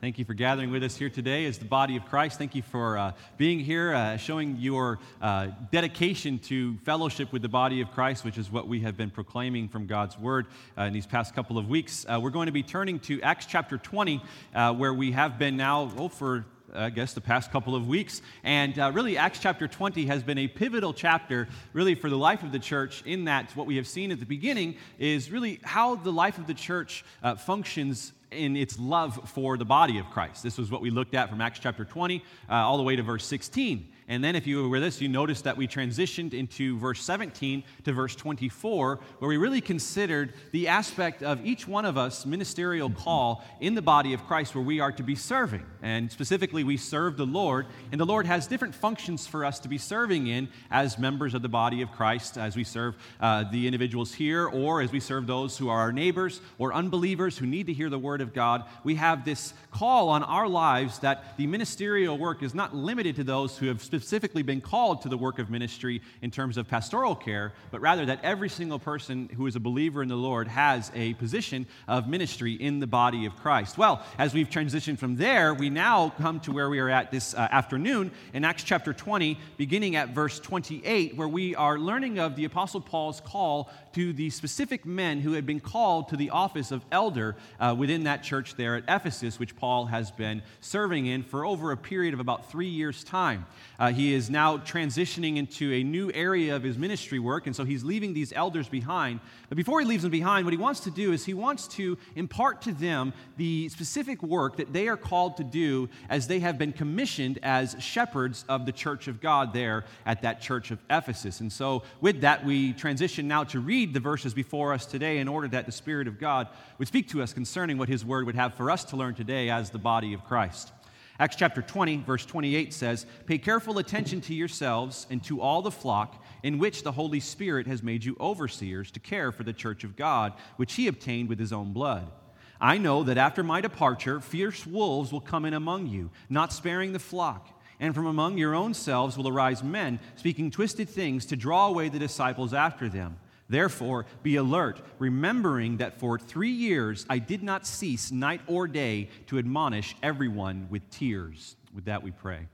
Thank you for gathering with us here today as the body of Christ. Thank you for uh, being here, uh, showing your uh, dedication to fellowship with the body of Christ, which is what we have been proclaiming from God's word uh, in these past couple of weeks. Uh, we're going to be turning to Acts chapter 20, uh, where we have been now, oh, for I guess, the past couple of weeks. And uh, really, Acts chapter 20 has been a pivotal chapter, really, for the life of the church, in that what we have seen at the beginning is really how the life of the church uh, functions in its love for the body of Christ. This was what we looked at from Acts chapter 20 uh, all the way to verse 16. And then, if you were with us, you noticed that we transitioned into verse 17 to verse 24, where we really considered the aspect of each one of us ministerial call in the body of Christ where we are to be serving. And specifically, we serve the Lord, and the Lord has different functions for us to be serving in as members of the body of Christ, as we serve uh, the individuals here, or as we serve those who are our neighbors or unbelievers who need to hear the word of God. We have this call on our lives that the ministerial work is not limited to those who have specifically been called to the work of ministry in terms of pastoral care, but rather that every single person who is a believer in the Lord has a position of ministry in the body of Christ. Well, as we've transitioned from there, we now come to where we are at this uh, afternoon in Acts chapter 20, beginning at verse 28, where we are learning of the Apostle Paul's call to the specific men who had been called to the office of elder uh, within that church there at Ephesus, which Paul has been serving in for over a period of about three years' time. Uh, he is now transitioning into a new area of his ministry work, and so he's leaving these elders behind. But before he leaves them behind, what he wants to do is he wants to impart to them the specific work that they are called to do as they have been commissioned as shepherds of the church of God there at that church of Ephesus. And so, with that, we transition now to read the verses before us today in order that the Spirit of God would speak to us concerning what his word would have for us to learn today as the body of Christ. Acts chapter 20, verse 28 says, Pay careful attention to yourselves and to all the flock in which the Holy Spirit has made you overseers to care for the church of God, which he obtained with his own blood. I know that after my departure, fierce wolves will come in among you, not sparing the flock. And from among your own selves will arise men speaking twisted things to draw away the disciples after them. Therefore, be alert, remembering that for three years I did not cease night or day to admonish everyone with tears. With that, we pray.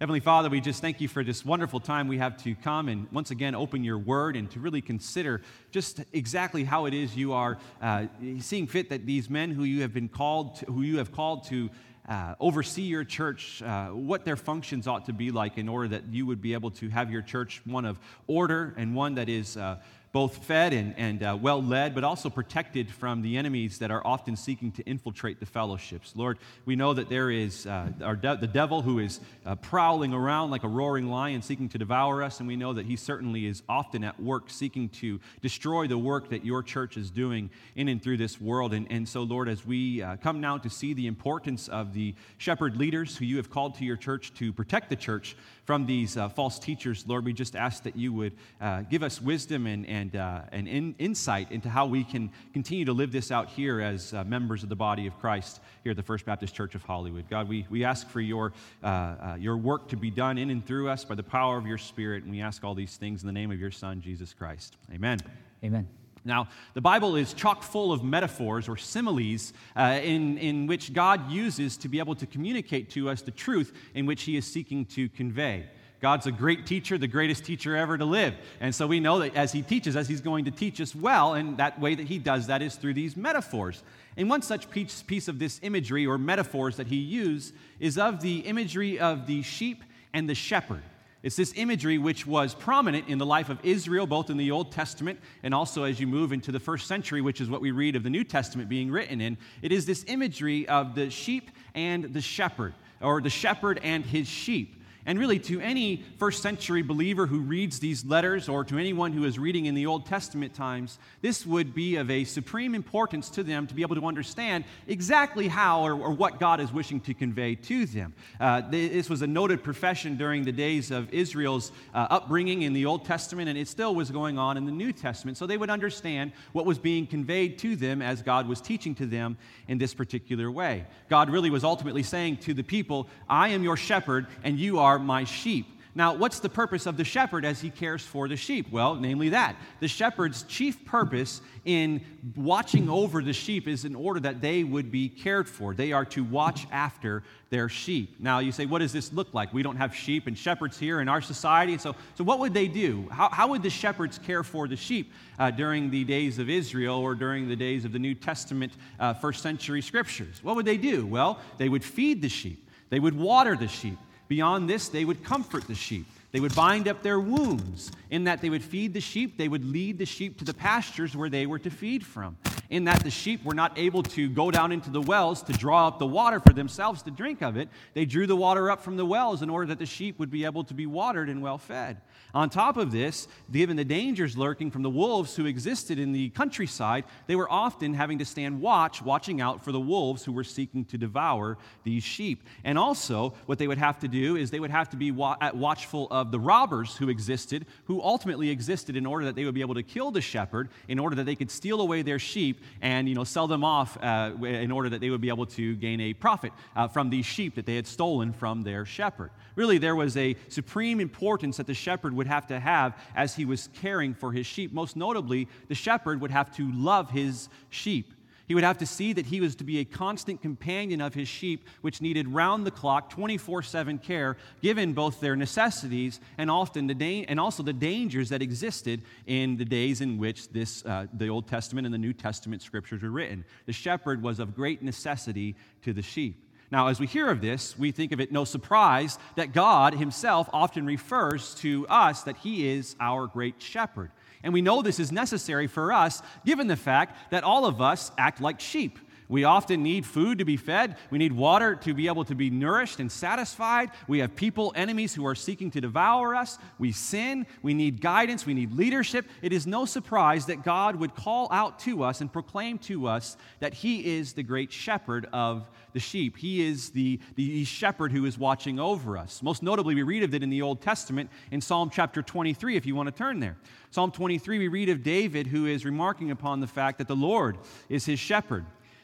Heavenly Father, we just thank you for this wonderful time we have to come and once again open your word and to really consider just exactly how it is you are uh, seeing fit that these men who you have been called, to, who you have called to uh, oversee your church, uh, what their functions ought to be like in order that you would be able to have your church one of order and one that is uh, both fed and, and uh, well led, but also protected from the enemies that are often seeking to infiltrate the fellowships. Lord, we know that there is uh, de- the devil who is uh, prowling around like a roaring lion seeking to devour us, and we know that he certainly is often at work seeking to destroy the work that your church is doing in and through this world. And, and so, Lord, as we uh, come now to see the importance of the shepherd leaders who you have called to your church to protect the church from these uh, false teachers, Lord, we just ask that you would uh, give us wisdom and, and uh, and in, insight into how we can continue to live this out here as uh, members of the body of Christ here at the First Baptist Church of Hollywood. God, we, we ask for your, uh, uh, your work to be done in and through us by the power of your Spirit, and we ask all these things in the name of your Son, Jesus Christ. Amen. Amen. Now, the Bible is chock full of metaphors or similes uh, in, in which God uses to be able to communicate to us the truth in which He is seeking to convey. God's a great teacher, the greatest teacher ever to live. And so we know that as He teaches us, He's going to teach us well, and that way that He does that is through these metaphors. And one such piece, piece of this imagery or metaphors that He used is of the imagery of the sheep and the shepherd. It's this imagery which was prominent in the life of Israel, both in the Old Testament and also as you move into the first century, which is what we read of the New Testament being written in. It is this imagery of the sheep and the shepherd, or the shepherd and his sheep. And really, to any first century believer who reads these letters, or to anyone who is reading in the Old Testament times, this would be of a supreme importance to them to be able to understand exactly how or, or what God is wishing to convey to them. Uh, this was a noted profession during the days of Israel's uh, upbringing in the Old Testament, and it still was going on in the New Testament. So they would understand what was being conveyed to them as God was teaching to them in this particular way. God really was ultimately saying to the people, I am your shepherd, and you are are my sheep. Now, what's the purpose of the shepherd as he cares for the sheep? Well, namely that. The shepherd's chief purpose in watching over the sheep is in order that they would be cared for. They are to watch after their sheep. Now, you say, what does this look like? We don't have sheep and shepherds here in our society. So, so what would they do? How, how would the shepherds care for the sheep uh, during the days of Israel or during the days of the New Testament uh, first century scriptures? What would they do? Well, they would feed the sheep, they would water the sheep. Beyond this, they would comfort the sheep. They would bind up their wounds. In that they would feed the sheep, they would lead the sheep to the pastures where they were to feed from. In that the sheep were not able to go down into the wells to draw up the water for themselves to drink of it, they drew the water up from the wells in order that the sheep would be able to be watered and well fed. On top of this, given the dangers lurking from the wolves who existed in the countryside, they were often having to stand watch, watching out for the wolves who were seeking to devour these sheep. And also, what they would have to do is they would have to be watchful of the robbers who existed, who ultimately existed in order that they would be able to kill the shepherd, in order that they could steal away their sheep and you know, sell them off uh, in order that they would be able to gain a profit uh, from these sheep that they had stolen from their shepherd. Really, there was a supreme importance that the shepherd would have to have as he was caring for his sheep. Most notably, the shepherd would have to love his sheep. He would have to see that he was to be a constant companion of his sheep, which needed round the clock, 24 7 care, given both their necessities and, often the da- and also the dangers that existed in the days in which this, uh, the Old Testament and the New Testament scriptures were written. The shepherd was of great necessity to the sheep. Now, as we hear of this, we think of it no surprise that God Himself often refers to us that He is our great shepherd. And we know this is necessary for us given the fact that all of us act like sheep. We often need food to be fed. We need water to be able to be nourished and satisfied. We have people, enemies who are seeking to devour us. We sin. We need guidance. We need leadership. It is no surprise that God would call out to us and proclaim to us that He is the great shepherd of the sheep. He is the, the shepherd who is watching over us. Most notably, we read of it in the Old Testament in Psalm chapter 23, if you want to turn there. Psalm 23, we read of David who is remarking upon the fact that the Lord is his shepherd.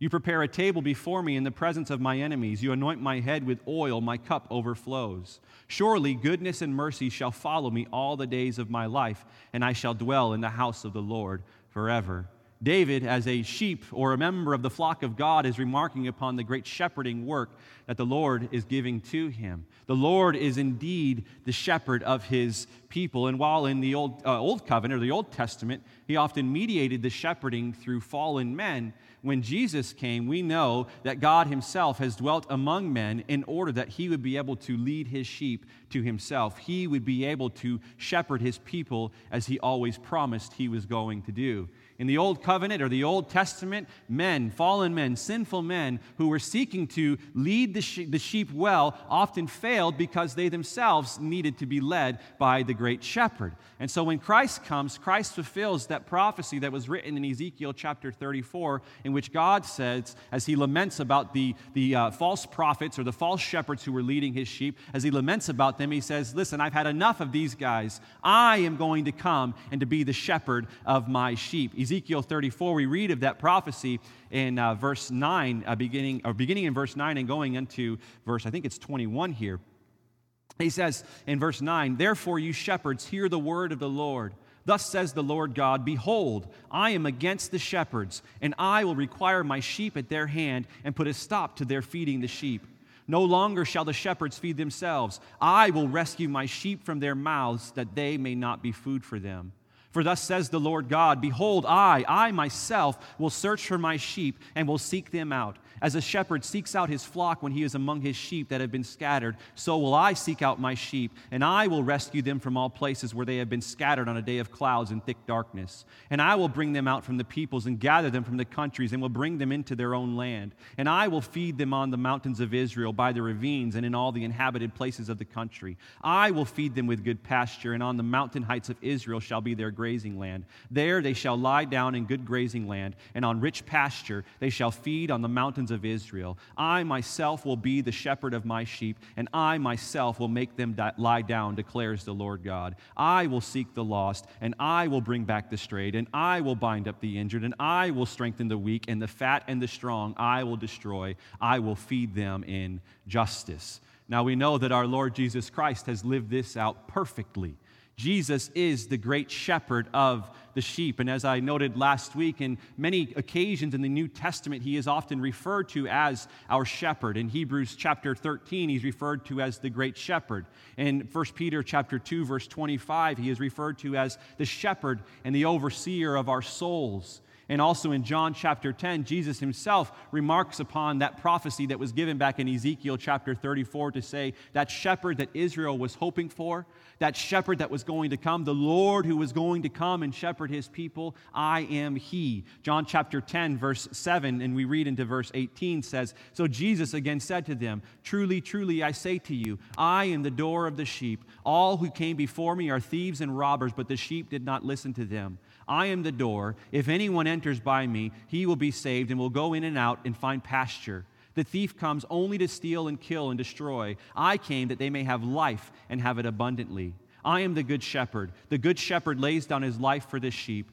You prepare a table before me in the presence of my enemies. You anoint my head with oil, my cup overflows. Surely goodness and mercy shall follow me all the days of my life, and I shall dwell in the house of the Lord forever. David, as a sheep or a member of the flock of God, is remarking upon the great shepherding work that the Lord is giving to him. The Lord is indeed the shepherd of his people. And while in the Old, uh, Old Covenant or the Old Testament, he often mediated the shepherding through fallen men, when Jesus came, we know that God himself has dwelt among men in order that he would be able to lead his sheep to himself. He would be able to shepherd his people as he always promised he was going to do. In the Old Covenant or the Old Testament, men, fallen men, sinful men who were seeking to lead the, the sheep well often failed because they themselves needed to be led by the great shepherd. And so when Christ comes, Christ fulfills that prophecy that was written in Ezekiel chapter 34, in which God says, as he laments about the, the uh, false prophets or the false shepherds who were leading his sheep, as he laments about them, he says, Listen, I've had enough of these guys. I am going to come and to be the shepherd of my sheep. Ezekiel 34, we read of that prophecy in uh, verse 9, uh, beginning, or beginning in verse 9 and going into verse, I think it's 21 here. He says in verse 9, Therefore, you shepherds, hear the word of the Lord. Thus says the Lord God Behold, I am against the shepherds, and I will require my sheep at their hand and put a stop to their feeding the sheep. No longer shall the shepherds feed themselves. I will rescue my sheep from their mouths, that they may not be food for them. For thus says the Lord God Behold, I, I myself, will search for my sheep and will seek them out. As a shepherd seeks out his flock when he is among his sheep that have been scattered, so will I seek out my sheep, and I will rescue them from all places where they have been scattered on a day of clouds and thick darkness. And I will bring them out from the peoples and gather them from the countries, and will bring them into their own land. And I will feed them on the mountains of Israel, by the ravines, and in all the inhabited places of the country. I will feed them with good pasture, and on the mountain heights of Israel shall be their grazing land. There they shall lie down in good grazing land, and on rich pasture they shall feed on the mountains of Israel. I myself will be the shepherd of my sheep, and I myself will make them lie down, declares the Lord God. I will seek the lost, and I will bring back the strayed, and I will bind up the injured, and I will strengthen the weak, and the fat and the strong I will destroy. I will feed them in justice. Now we know that our Lord Jesus Christ has lived this out perfectly. Jesus is the great shepherd of the sheep. And as I noted last week, in many occasions in the New Testament, he is often referred to as our shepherd. In Hebrews chapter 13, he's referred to as the great shepherd. In 1 Peter chapter 2, verse 25, he is referred to as the shepherd and the overseer of our souls. And also in John chapter 10, Jesus himself remarks upon that prophecy that was given back in Ezekiel chapter 34 to say that shepherd that Israel was hoping for, that shepherd that was going to come, the Lord who was going to come and shepherd his people, I am he. John chapter 10, verse 7, and we read into verse 18 says, So Jesus again said to them, Truly, truly, I say to you, I am the door of the sheep. All who came before me are thieves and robbers, but the sheep did not listen to them. I am the door. If anyone enters by me, he will be saved and will go in and out and find pasture. The thief comes only to steal and kill and destroy. I came that they may have life and have it abundantly. I am the good shepherd. The good shepherd lays down his life for the sheep.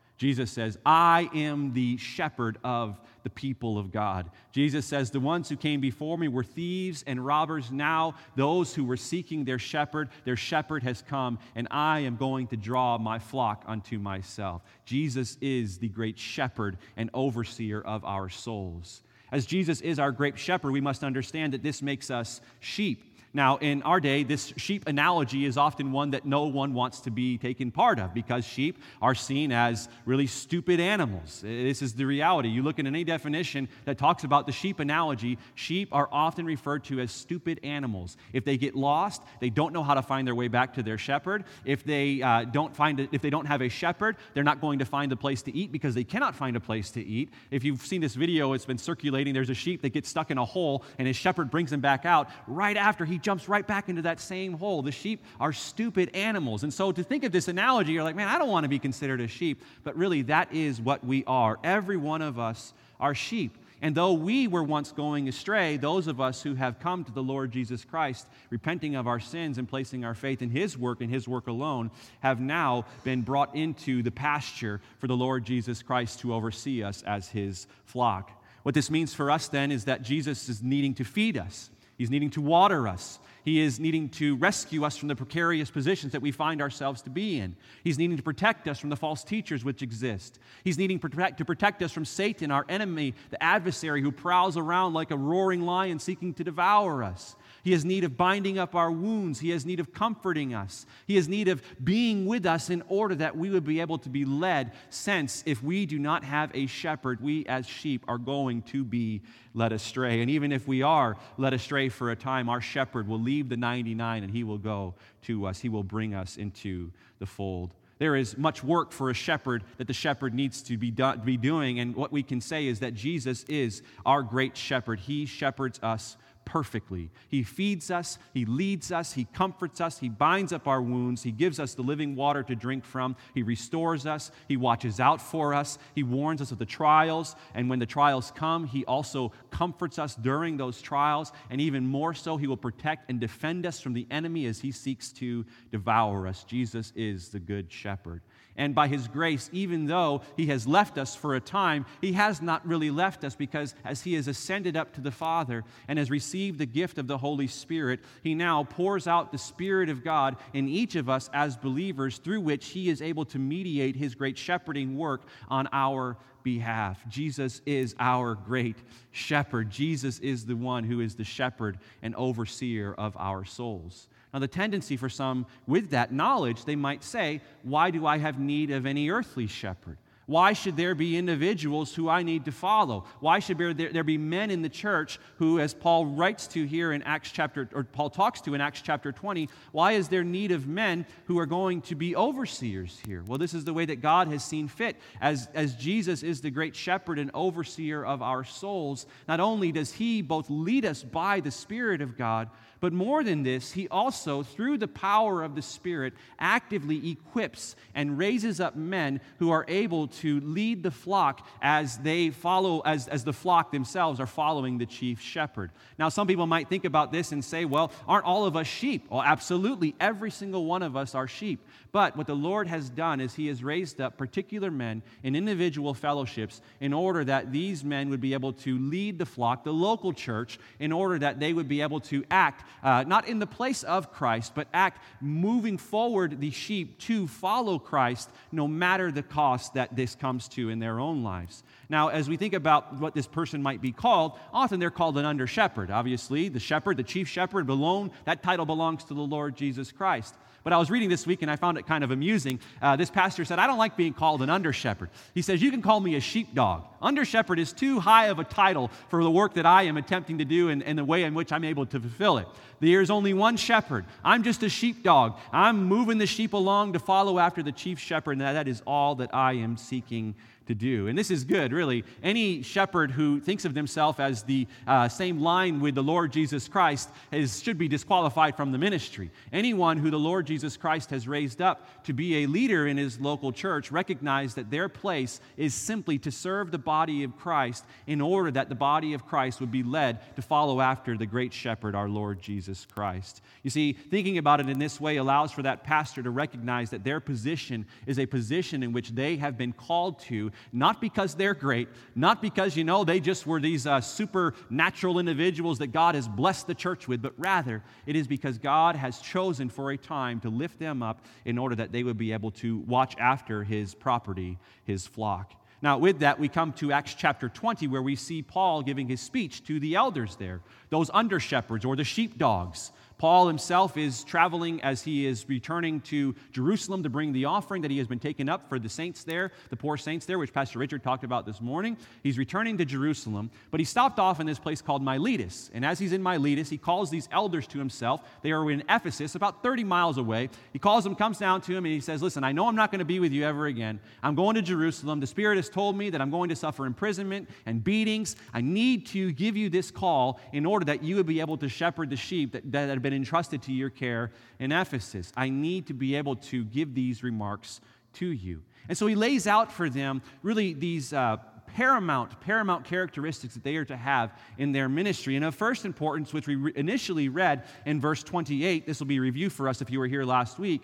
Jesus says, I am the shepherd of the people of God. Jesus says, The ones who came before me were thieves and robbers. Now, those who were seeking their shepherd, their shepherd has come, and I am going to draw my flock unto myself. Jesus is the great shepherd and overseer of our souls. As Jesus is our great shepherd, we must understand that this makes us sheep. Now, in our day, this sheep analogy is often one that no one wants to be taken part of because sheep are seen as really stupid animals. This is the reality. You look at any definition that talks about the sheep analogy, sheep are often referred to as stupid animals. If they get lost, they don't know how to find their way back to their shepherd. If they uh, don't find it, if they don't have a shepherd, they're not going to find a place to eat because they cannot find a place to eat. If you've seen this video, it's been circulating. There's a sheep that gets stuck in a hole, and his shepherd brings him back out right after he jumps right back into that same hole. The sheep are stupid animals. And so to think of this analogy, you're like, man, I don't want to be considered a sheep. But really, that is what we are. Every one of us are sheep. And though we were once going astray, those of us who have come to the Lord Jesus Christ, repenting of our sins and placing our faith in His work and His work alone, have now been brought into the pasture for the Lord Jesus Christ to oversee us as His flock. What this means for us then is that Jesus is needing to feed us, He's needing to water us, he is needing to rescue us from the precarious positions that we find ourselves to be in. He's needing to protect us from the false teachers which exist. He's needing to protect, to protect us from Satan, our enemy, the adversary who prowls around like a roaring lion seeking to devour us. He has need of binding up our wounds. He has need of comforting us. He has need of being with us in order that we would be able to be led, since if we do not have a shepherd, we as sheep are going to be led astray. And even if we are led astray for a time, our shepherd will leave the 99 and he will go to us. He will bring us into the fold. There is much work for a shepherd that the shepherd needs to be, do- be doing. And what we can say is that Jesus is our great shepherd. He shepherds us perfectly. He feeds us, He leads us, He comforts us, He binds up our wounds, He gives us the living water to drink from, He restores us, He watches out for us, He warns us of the trials, and when the trials come, He also comforts us during those trials, and even more so, He will protect and defend us from the enemy as He seeks to devour us. Jesus is the Good Shepherd. And by His grace, even though He has left us for a time, He has not really left us because as He has ascended up to the Father and has received the gift of the Holy Spirit, he now pours out the Spirit of God in each of us as believers, through which he is able to mediate his great shepherding work on our behalf. Jesus is our great shepherd. Jesus is the one who is the shepherd and overseer of our souls. Now, the tendency for some with that knowledge, they might say, Why do I have need of any earthly shepherd? Why should there be individuals who I need to follow? Why should there, be men in the church who, as Paul writes to here in Acts chapter, or Paul talks to in Acts chapter 20, why is there need of men who are going to be overseers here? Well, this is the way that God has seen fit. As, as Jesus is the great shepherd and overseer of our souls, not only does he both lead us by the Spirit of God, but more than this, he also, through the power of the Spirit, actively equips and raises up men who are able to lead the flock as they follow, as, as the flock themselves are following the chief shepherd. Now, some people might think about this and say, well, aren't all of us sheep? Well, absolutely. Every single one of us are sheep. But what the Lord has done is He has raised up particular men in individual fellowships in order that these men would be able to lead the flock, the local church, in order that they would be able to act uh, not in the place of Christ, but act moving forward the sheep to follow Christ no matter the cost that this comes to in their own lives. Now, as we think about what this person might be called, often they're called an under shepherd. Obviously, the shepherd, the chief shepherd, alone, that title belongs to the Lord Jesus Christ. But I was reading this week and I found it kind of amusing. Uh, this pastor said, I don't like being called an under shepherd. He says, You can call me a sheepdog. Under shepherd is too high of a title for the work that I am attempting to do and, and the way in which I'm able to fulfill it. There's only one shepherd. I'm just a sheepdog. I'm moving the sheep along to follow after the chief shepherd, and that is all that I am seeking to do. And this is good, really. Any shepherd who thinks of themselves as the uh, same line with the Lord Jesus Christ is, should be disqualified from the ministry. Anyone who the Lord Jesus Christ has raised up to be a leader in his local church recognize that their place is simply to serve the body of Christ in order that the body of Christ would be led to follow after the great shepherd, our Lord Jesus Christ. You see, thinking about it in this way allows for that pastor to recognize that their position is a position in which they have been called to not because they're great, not because, you know, they just were these uh, supernatural individuals that God has blessed the church with, but rather it is because God has chosen for a time to lift them up in order that they would be able to watch after his property, his flock. Now, with that, we come to Acts chapter 20, where we see Paul giving his speech to the elders there, those under shepherds or the sheepdogs. Paul himself is traveling as he is returning to Jerusalem to bring the offering that he has been taken up for the saints there, the poor saints there, which Pastor Richard talked about this morning. He's returning to Jerusalem, but he stopped off in this place called Miletus. And as he's in Miletus, he calls these elders to himself. They are in Ephesus, about 30 miles away. He calls them, comes down to him, and he says, Listen, I know I'm not going to be with you ever again. I'm going to Jerusalem. The Spirit has told me that I'm going to suffer imprisonment and beatings. I need to give you this call in order that you would be able to shepherd the sheep that, that have been been entrusted to your care in Ephesus. I need to be able to give these remarks to you. And so he lays out for them really these uh, paramount, paramount characteristics that they are to have in their ministry. And of first importance, which we re- initially read in verse 28, this will be a review for us if you were here last week.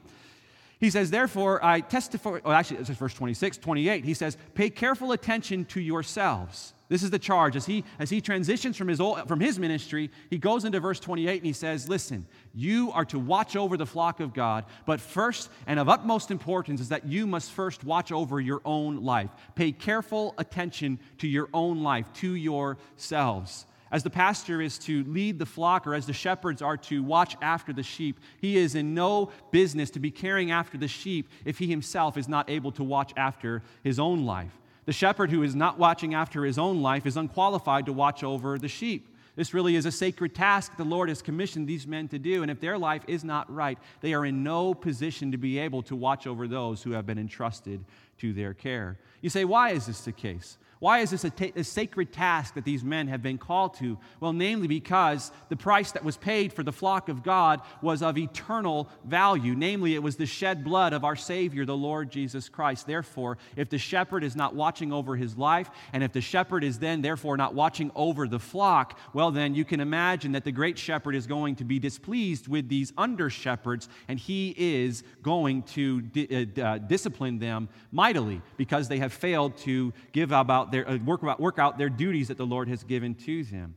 He says, Therefore, I testify, oh, actually, it's verse 26, 28. He says, Pay careful attention to yourselves this is the charge. As he, as he transitions from his, old, from his ministry, he goes into verse 28 and he says, Listen, you are to watch over the flock of God, but first and of utmost importance is that you must first watch over your own life. Pay careful attention to your own life, to yourselves. As the pastor is to lead the flock, or as the shepherds are to watch after the sheep, he is in no business to be caring after the sheep if he himself is not able to watch after his own life. The shepherd who is not watching after his own life is unqualified to watch over the sheep. This really is a sacred task the Lord has commissioned these men to do, and if their life is not right, they are in no position to be able to watch over those who have been entrusted to their care. You say, why is this the case? Why is this a, ta- a, sacred task that these men have been called to? Well, namely because the price that was paid for the flock of God was of eternal value. Namely, it was the shed blood of our Savior, the Lord Jesus Christ. Therefore, if the shepherd is not watching over his life, and if the shepherd is then, therefore, not watching over the flock, well, then you can imagine that the great shepherd is going to be displeased with these under shepherds, and he is going to di- uh, uh, discipline them mightily because they have failed to give about their, uh, work, out, work out their duties that the Lord has given to them.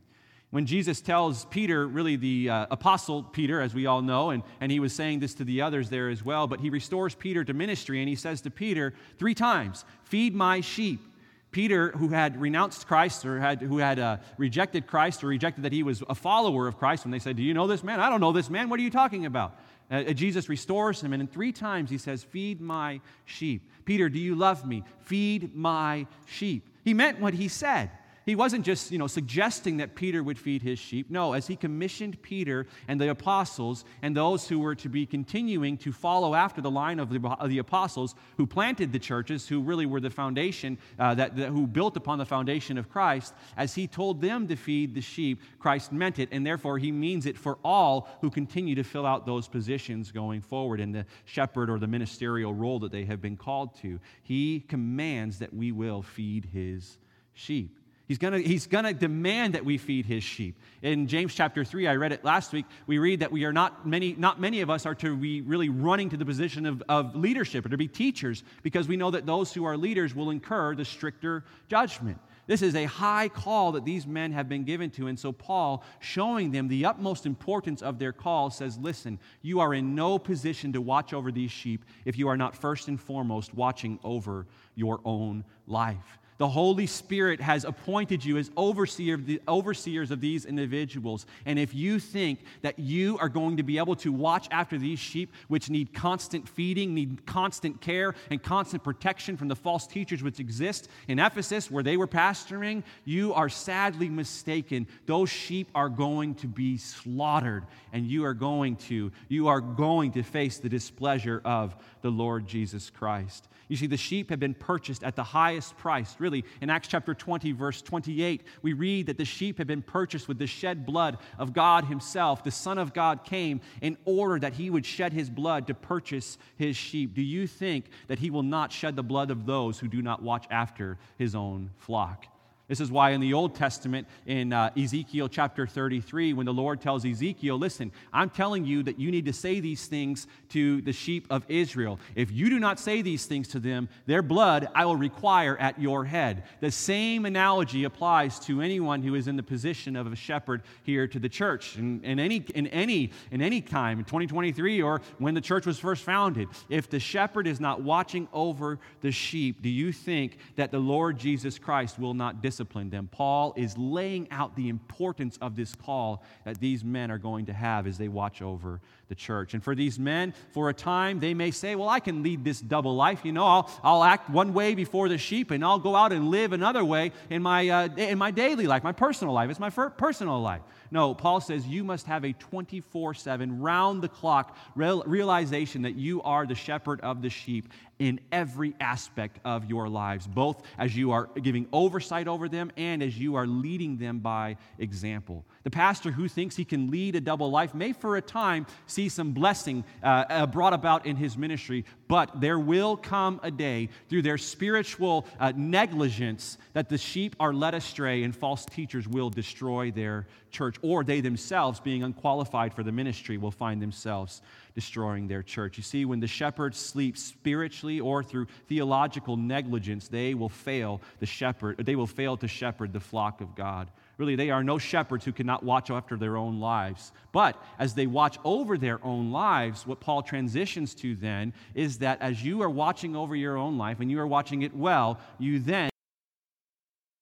When Jesus tells Peter, really the uh, apostle Peter, as we all know, and, and he was saying this to the others there as well, but he restores Peter to ministry and he says to Peter three times, Feed my sheep. Peter, who had renounced Christ or had, who had uh, rejected Christ or rejected that he was a follower of Christ, when they said, Do you know this man? I don't know this man. What are you talking about? Uh, uh Jesus restores him, and in three times he says, Feed my sheep. Peter, do you love me? Feed my sheep. He meant what he said. He wasn't just, you know, suggesting that Peter would feed his sheep. No, as he commissioned Peter and the apostles and those who were to be continuing to follow after the line of the, of the apostles who planted the churches, who really were the foundation, uh, that, that, who built upon the foundation of Christ, as he told them to feed the sheep, Christ meant it, and therefore he means it for all who continue to fill out those positions going forward in the shepherd or the ministerial role that they have been called to. He commands that we will feed his sheep. He's to he's gonna demand that we feed his sheep. In James chapter 3, I read it last week, we read that we are not many, not many of us are to be really running to the position of, of leadership or to be teachers because we know that those who are leaders will incur the stricter judgment. This is a high call that these men have been given to. And so, Paul, showing them the utmost importance of their call, says, Listen, you are in no position to watch over these sheep if you are not first and foremost watching over your own life. The Holy Spirit has appointed you as overseer of the, overseers of these individuals. And if you think that you are going to be able to watch after these sheep, which need constant feeding, need constant care, and constant protection from the false teachers which exist in Ephesus, where they were pastoring, you are sadly mistaken. Those sheep are going to be slaughtered, and you are going to, you are going to face the displeasure of the Lord Jesus Christ. You see, the sheep have been purchased at the highest price. Really, in Acts chapter 20, verse 28, we read that the sheep have been purchased with the shed blood of God Himself. The Son of God came in order that He would shed His blood to purchase His sheep. Do you think that He will not shed the blood of those who do not watch after His own flock? This is why in the Old Testament, in uh, Ezekiel chapter 33, when the Lord tells Ezekiel, Listen, I'm telling you that you need to say these things to the sheep of Israel. If you do not say these things to them, their blood I will require at your head. The same analogy applies to anyone who is in the position of a shepherd here to the church. In, in, any, in, any, in any time, in 2023 or when the church was first founded, if the shepherd is not watching over the sheep, do you think that the Lord Jesus Christ will not discipline? Discipline them. Paul is laying out the importance of this call that these men are going to have as they watch over the church. And for these men, for a time, they may say, Well, I can lead this double life. You know, I'll, I'll act one way before the sheep and I'll go out and live another way in my, uh, in my daily life, my personal life. It's my personal life. No, Paul says you must have a 24 7, round the clock real, realization that you are the shepherd of the sheep in every aspect of your lives, both as you are giving oversight over them and as you are leading them by example. The pastor who thinks he can lead a double life may, for a time, see some blessing uh, uh, brought about in his ministry, but there will come a day through their spiritual uh, negligence that the sheep are led astray and false teachers will destroy their church, or they themselves, being unqualified for the ministry, will find themselves destroying their church. You see, when the shepherds sleep spiritually or through theological negligence, they will fail the shepherd, they will fail to shepherd the flock of God. Really, they are no shepherds who cannot watch after their own lives. But as they watch over their own lives, what Paul transitions to then is that as you are watching over your own life and you are watching it well, you then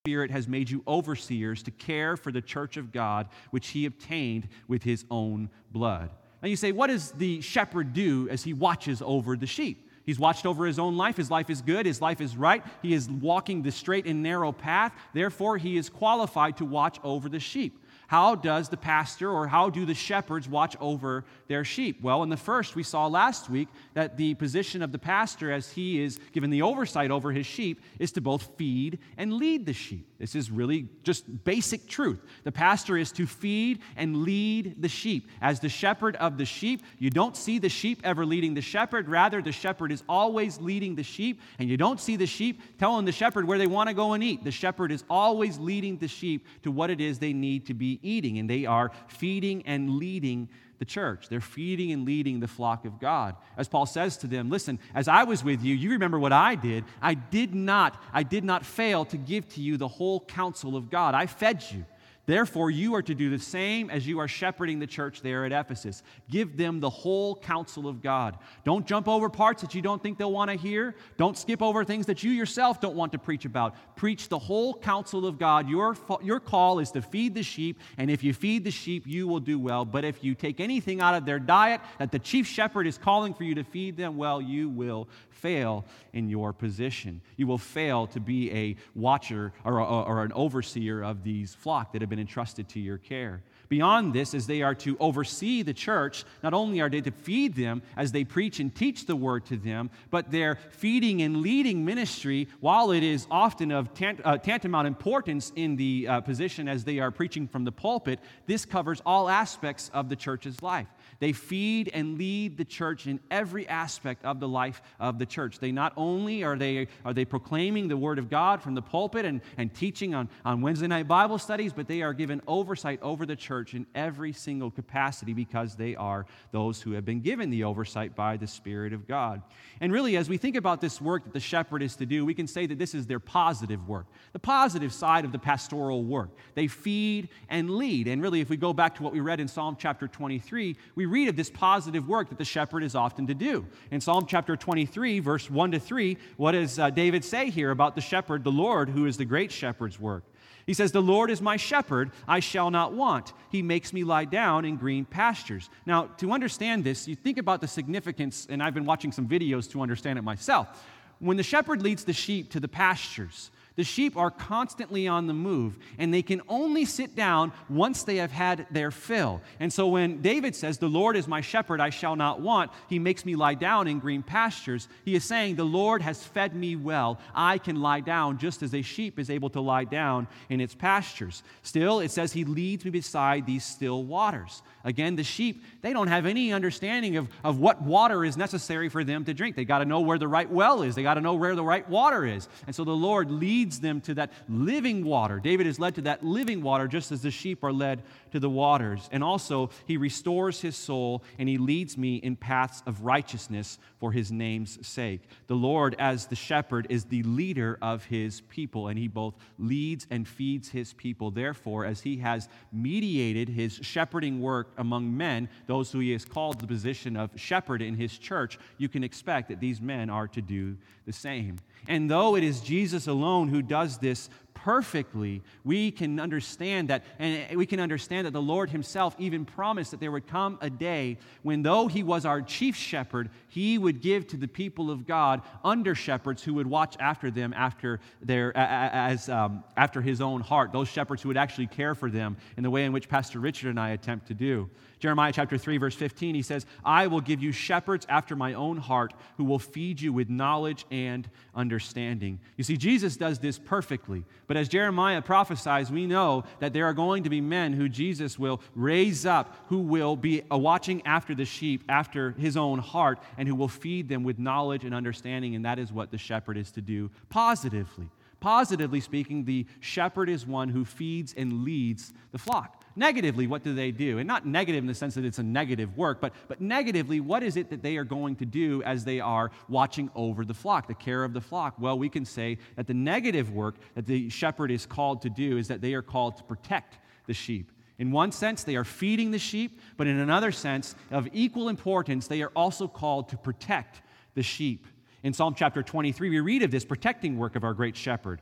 Spirit has made you overseers to care for the church of God, which he obtained with his own blood. And you say, what does the shepherd do as he watches over the sheep? He's watched over his own life. His life is good. His life is right. He is walking the straight and narrow path. Therefore, he is qualified to watch over the sheep. How does the pastor or how do the shepherds watch over their sheep? Well, in the first, we saw last week that the position of the pastor, as he is given the oversight over his sheep, is to both feed and lead the sheep. This is really just basic truth. The pastor is to feed and lead the sheep. As the shepherd of the sheep, you don't see the sheep ever leading the shepherd. Rather, the shepherd is always leading the sheep, and you don't see the sheep telling the shepherd where they want to go and eat. The shepherd is always leading the sheep to what it is they need to be eating, and they are feeding and leading the church. They're feeding and leading the flock of God. As Paul says to them, listen, as I was with you, you remember what I did. I did not, I did not fail to give to you the whole counsel of God. I fed you. Therefore, you are to do the same as you are shepherding the church there at Ephesus. Give them the whole counsel of God. Don't jump over parts that you don't think they'll want to hear. Don't skip over things that you yourself don't want to preach about. Preach the whole counsel of God. Your, your call is to feed the sheep, and if you feed the sheep, you will do well. But if you take anything out of their diet that the chief shepherd is calling for you to feed them, well, you will fail in your position. You will fail to be a watcher or, or, or an overseer of these flock that have been entrusted to your care. Beyond this, as they are to oversee the church, not only are they to feed them as they preach and teach the word to them, but their feeding and leading ministry, while it is often of tant- uh, tantamount importance in the uh, position as they are preaching from the pulpit, this covers all aspects of the church's life. They feed and lead the church in every aspect of the life of the church. They not only are they, are they proclaiming the word of God from the pulpit and, and teaching on, on Wednesday night Bible studies, but they are given oversight over the church in every single capacity because they are those who have been given the oversight by the Spirit of God. And really, as we think about this work that the shepherd is to do, we can say that this is their positive work, the positive side of the pastoral work. They feed and lead. And really, if we go back to what we read in Psalm chapter 23, we read of this positive work that the shepherd is often to do. In Psalm chapter 23, verse 1 to 3, what does uh, David say here about the shepherd, the Lord, who is the great shepherd's work? He says, The Lord is my shepherd, I shall not want. He makes me lie down in green pastures. Now, to understand this, you think about the significance, and I've been watching some videos to understand it myself. When the shepherd leads the sheep to the pastures, the sheep are constantly on the move, and they can only sit down once they have had their fill. And so when David says, The Lord is my shepherd, I shall not want, he makes me lie down in green pastures, he is saying, The Lord has fed me well. I can lie down just as a sheep is able to lie down in its pastures. Still, it says, He leads me beside these still waters. Again, the sheep, they don't have any understanding of, of what water is necessary for them to drink. They got to know where the right well is, they got to know where the right water is. And so the Lord leads leads them to that living water. David is led to that living water just as the sheep are led to the waters. And also, he restores his soul and he leads me in paths of righteousness for his name's sake. The Lord, as the shepherd, is the leader of his people, and he both leads and feeds his people. Therefore, as he has mediated his shepherding work among men, those who he has called to the position of shepherd in his church, you can expect that these men are to do the same. And though it is Jesus alone who does this perfectly, we can understand that, and we can understand that the Lord Himself even promised that there would come a day when, though He was our chief shepherd, He would give to the people of God under shepherds who would watch after them after their, as, um, after His own heart, those shepherds who would actually care for them in the way in which Pastor Richard and I attempt to do. Jeremiah chapter 3, verse 15, he says, I will give you shepherds after my own heart who will feed you with knowledge and understanding. You see, Jesus does this perfectly. But as Jeremiah prophesies, we know that there are going to be men who Jesus will raise up who will be watching after the sheep, after his own heart, and who will feed them with knowledge and understanding. And that is what the shepherd is to do positively. Positively speaking, the shepherd is one who feeds and leads the flock. Negatively, what do they do? And not negative in the sense that it's a negative work, but, but negatively, what is it that they are going to do as they are watching over the flock, the care of the flock? Well, we can say that the negative work that the shepherd is called to do is that they are called to protect the sheep. In one sense, they are feeding the sheep, but in another sense, of equal importance, they are also called to protect the sheep. In Psalm chapter 23, we read of this protecting work of our great shepherd.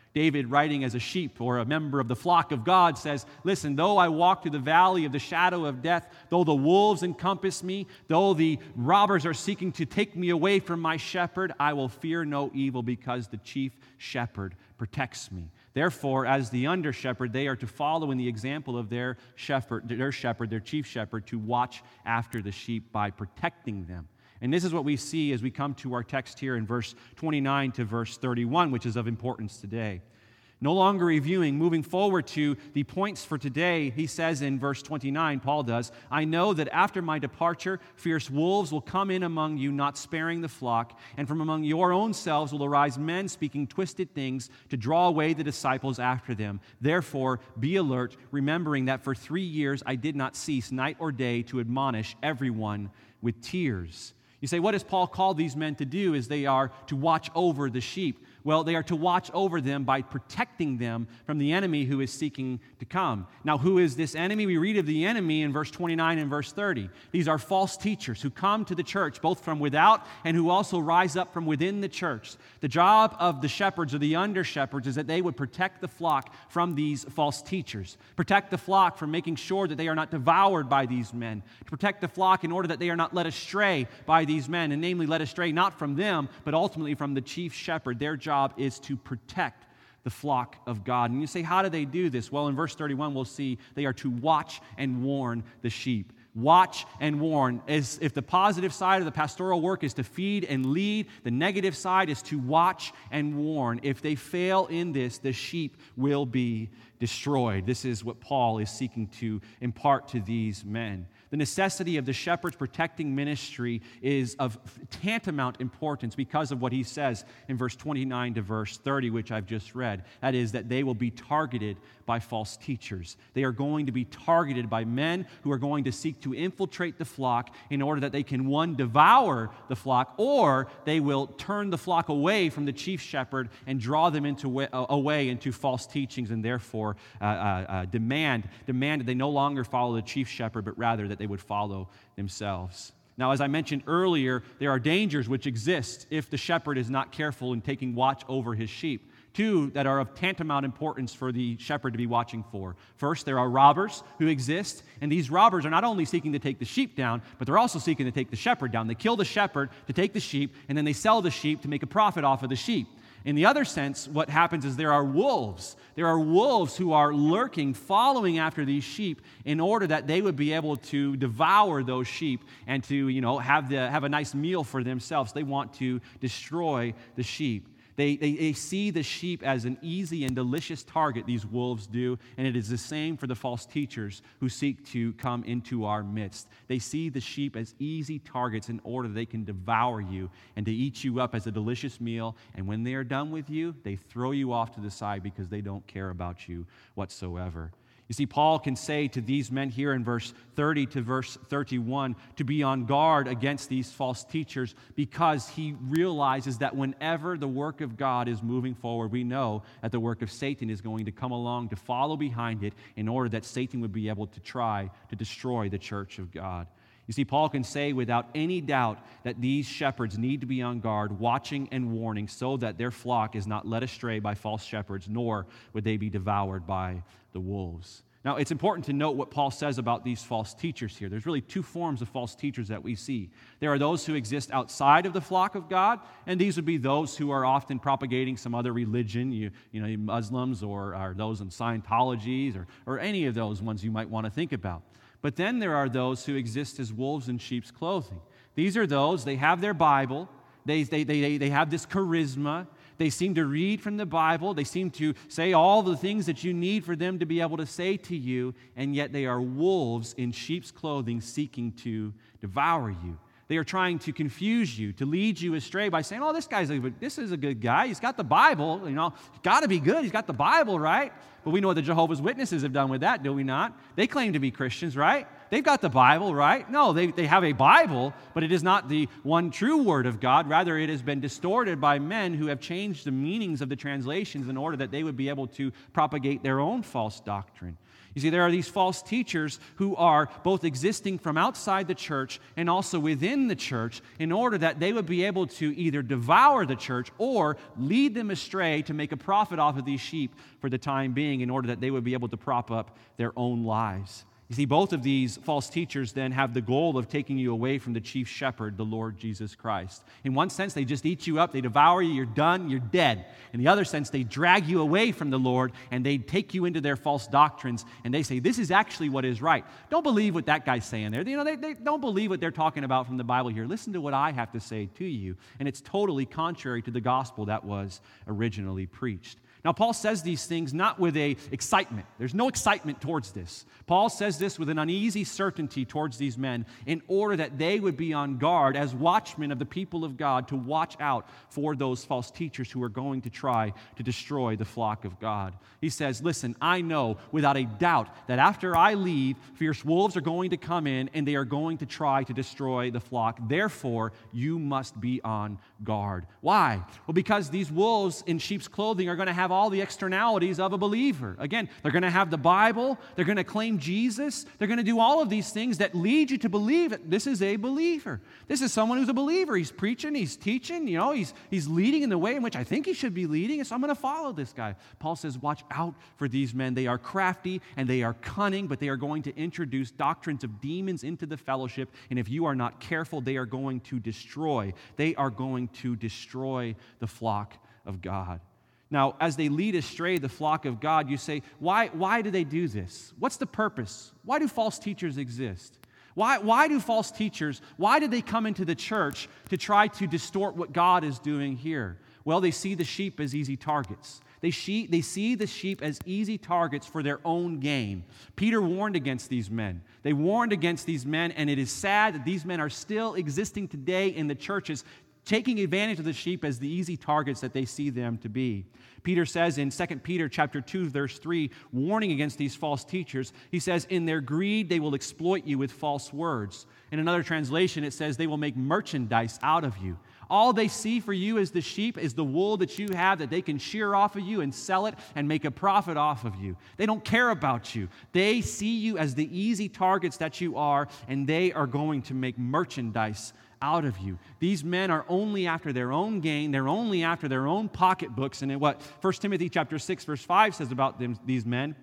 David, writing as a sheep or a member of the flock of God, says, Listen, though I walk through the valley of the shadow of death, though the wolves encompass me, though the robbers are seeking to take me away from my shepherd, I will fear no evil because the chief shepherd protects me. Therefore, as the under shepherd, they are to follow in the example of their shepherd, their shepherd, their chief shepherd, to watch after the sheep by protecting them. And this is what we see as we come to our text here in verse 29 to verse 31, which is of importance today. No longer reviewing, moving forward to the points for today, he says in verse 29, Paul does, I know that after my departure, fierce wolves will come in among you, not sparing the flock, and from among your own selves will arise men speaking twisted things to draw away the disciples after them. Therefore, be alert, remembering that for three years I did not cease night or day to admonish everyone with tears. You say, what does Paul call these men to do? Is they are to watch over the sheep. Well, they are to watch over them by protecting them from the enemy who is seeking to come. Now, who is this enemy? We read of the enemy in verse 29 and verse 30. These are false teachers who come to the church, both from without and who also rise up from within the church. The job of the shepherds or the under shepherds is that they would protect the flock from these false teachers, protect the flock from making sure that they are not devoured by these men, to protect the flock in order that they are not led astray by these men, and namely led astray not from them, but ultimately from the chief shepherd. Their job job is to protect the flock of God. And you say, how do they do this? Well, in verse 31, we'll see they are to watch and warn the sheep. Watch and warn. As if the positive side of the pastoral work is to feed and lead, the negative side is to watch and warn. If they fail in this, the sheep will be destroyed. This is what Paul is seeking to impart to these men. The necessity of the shepherd's protecting ministry is of tantamount importance because of what he says in verse 29 to verse 30, which I've just read. That is, that they will be targeted by false teachers. They are going to be targeted by men who are going to seek to infiltrate the flock in order that they can, one, devour the flock, or they will turn the flock away from the chief shepherd and draw them into, away into false teachings and therefore uh, uh, uh, demand, demand that they no longer follow the chief shepherd, but rather that they would follow themselves. Now, as I mentioned earlier, there are dangers which exist if the shepherd is not careful in taking watch over his sheep. Two that are of tantamount importance for the shepherd to be watching for. First, there are robbers who exist, and these robbers are not only seeking to take the sheep down, but they're also seeking to take the shepherd down. They kill the shepherd to take the sheep, and then they sell the sheep to make a profit off of the sheep. In the other sense, what happens is there are wolves. There are wolves who are lurking, following after these sheep in order that they would be able to devour those sheep and to, you know, have, the, have a nice meal for themselves. They want to destroy the sheep. They, they, they, see the sheep as an easy and delicious target, these wolves do, and it is the same for the false teachers who seek to come into our midst. They see the sheep as easy targets in order they can devour you and to eat you up as a delicious meal, and when they are done with you, they throw you off to the side because they don't care about you whatsoever. You see, Paul can say to these men here in verse 30 to verse 31 to be on guard against these false teachers because he realizes that whenever the work of God is moving forward, we know that the work of Satan is going to come along to follow behind it in order that Satan would be able to try to destroy the church of God. You see, Paul can say without any doubt that these shepherds need to be on guard, watching and warning, so that their flock is not led astray by false shepherds, nor would they be devoured by the wolves. Now, it's important to note what Paul says about these false teachers here. There's really two forms of false teachers that we see. There are those who exist outside of the flock of God, and these would be those who are often propagating some other religion, you, you know, Muslims or, or those in Scientologies or, or any of those ones you might want to think about. But then there are those who exist as wolves in sheep's clothing. These are those, they have their Bible, they, they, they, they have this charisma, they seem to read from the Bible. They seem to say all the things that you need for them to be able to say to you, and yet they are wolves in sheep's clothing seeking to devour you. They are trying to confuse you, to lead you astray by saying, "Oh, this guy's a, this is a good guy. He's got the Bible. You know, got to be good. He's got the Bible, right?" But we know what the Jehovah's Witnesses have done with that, do we not? They claim to be Christians, right? They've got the Bible, right? No, they, they have a Bible, but it is not the one true Word of God. Rather, it has been distorted by men who have changed the meanings of the translations in order that they would be able to propagate their own false doctrine. You see, there are these false teachers who are both existing from outside the church and also within the church in order that they would be able to either devour the church or lead them astray to make a profit off of these sheep for the time being in order that they would be able to prop up their own lives. You see, both of these false teachers then have the goal of taking you away from the chief shepherd, the Lord Jesus Christ. In one sense, they just eat you up, they devour you, you're done, you're dead. In the other sense, they drag you away from the Lord and they take you into their false doctrines and they say, This is actually what is right. Don't believe what that guy's saying there. You know, they, they don't believe what they're talking about from the Bible here. Listen to what I have to say to you. And it's totally contrary to the gospel that was originally preached. Now, Paul says these things not with a excitement. There's no excitement towards this. Paul says this with an uneasy certainty towards these men in order that they would be on guard as watchmen of the people of God to watch out for those false teachers who are going to try to destroy the flock of God. He says, Listen, I know without a doubt that after I leave, fierce wolves are going to come in and they are going to try to destroy the flock. Therefore, you must be on guard. Why? Well, because these wolves in sheep's clothing are going to have have all the externalities of a believer. Again, they're going to have the Bible, they're going to claim Jesus, they're going to do all of these things that lead you to believe that this is a believer. This is someone who's a believer. He's preaching, he's teaching, you know, he's, he's leading in the way in which I think he should be leading, so I'm going to follow this guy. Paul says, Watch out for these men. They are crafty and they are cunning, but they are going to introduce doctrines of demons into the fellowship, and if you are not careful, they are going to destroy. They are going to destroy the flock of God. Now, as they lead astray the flock of God, you say, why, why do they do this? What's the purpose? Why do false teachers exist? Why, why do false teachers, why did they come into the church to try to distort what God is doing here? Well, they see the sheep as easy targets. They, they see the sheep as easy targets for their own gain. Peter warned against these men. They warned against these men, and it is sad that these men are still existing today in the churches, taking advantage of the sheep as the easy targets that they see them to be. Peter says in 2 Peter chapter 2 verse 3 warning against these false teachers, he says in their greed they will exploit you with false words. In another translation it says they will make merchandise out of you. All they see for you as the sheep is the wool that you have that they can shear off of you and sell it and make a profit off of you. They don't care about you. They see you as the easy targets that you are, and they are going to make merchandise out of you. These men are only after their own gain, they're only after their own pocketbooks. And what 1 Timothy chapter 6 verse 5 says about them, these men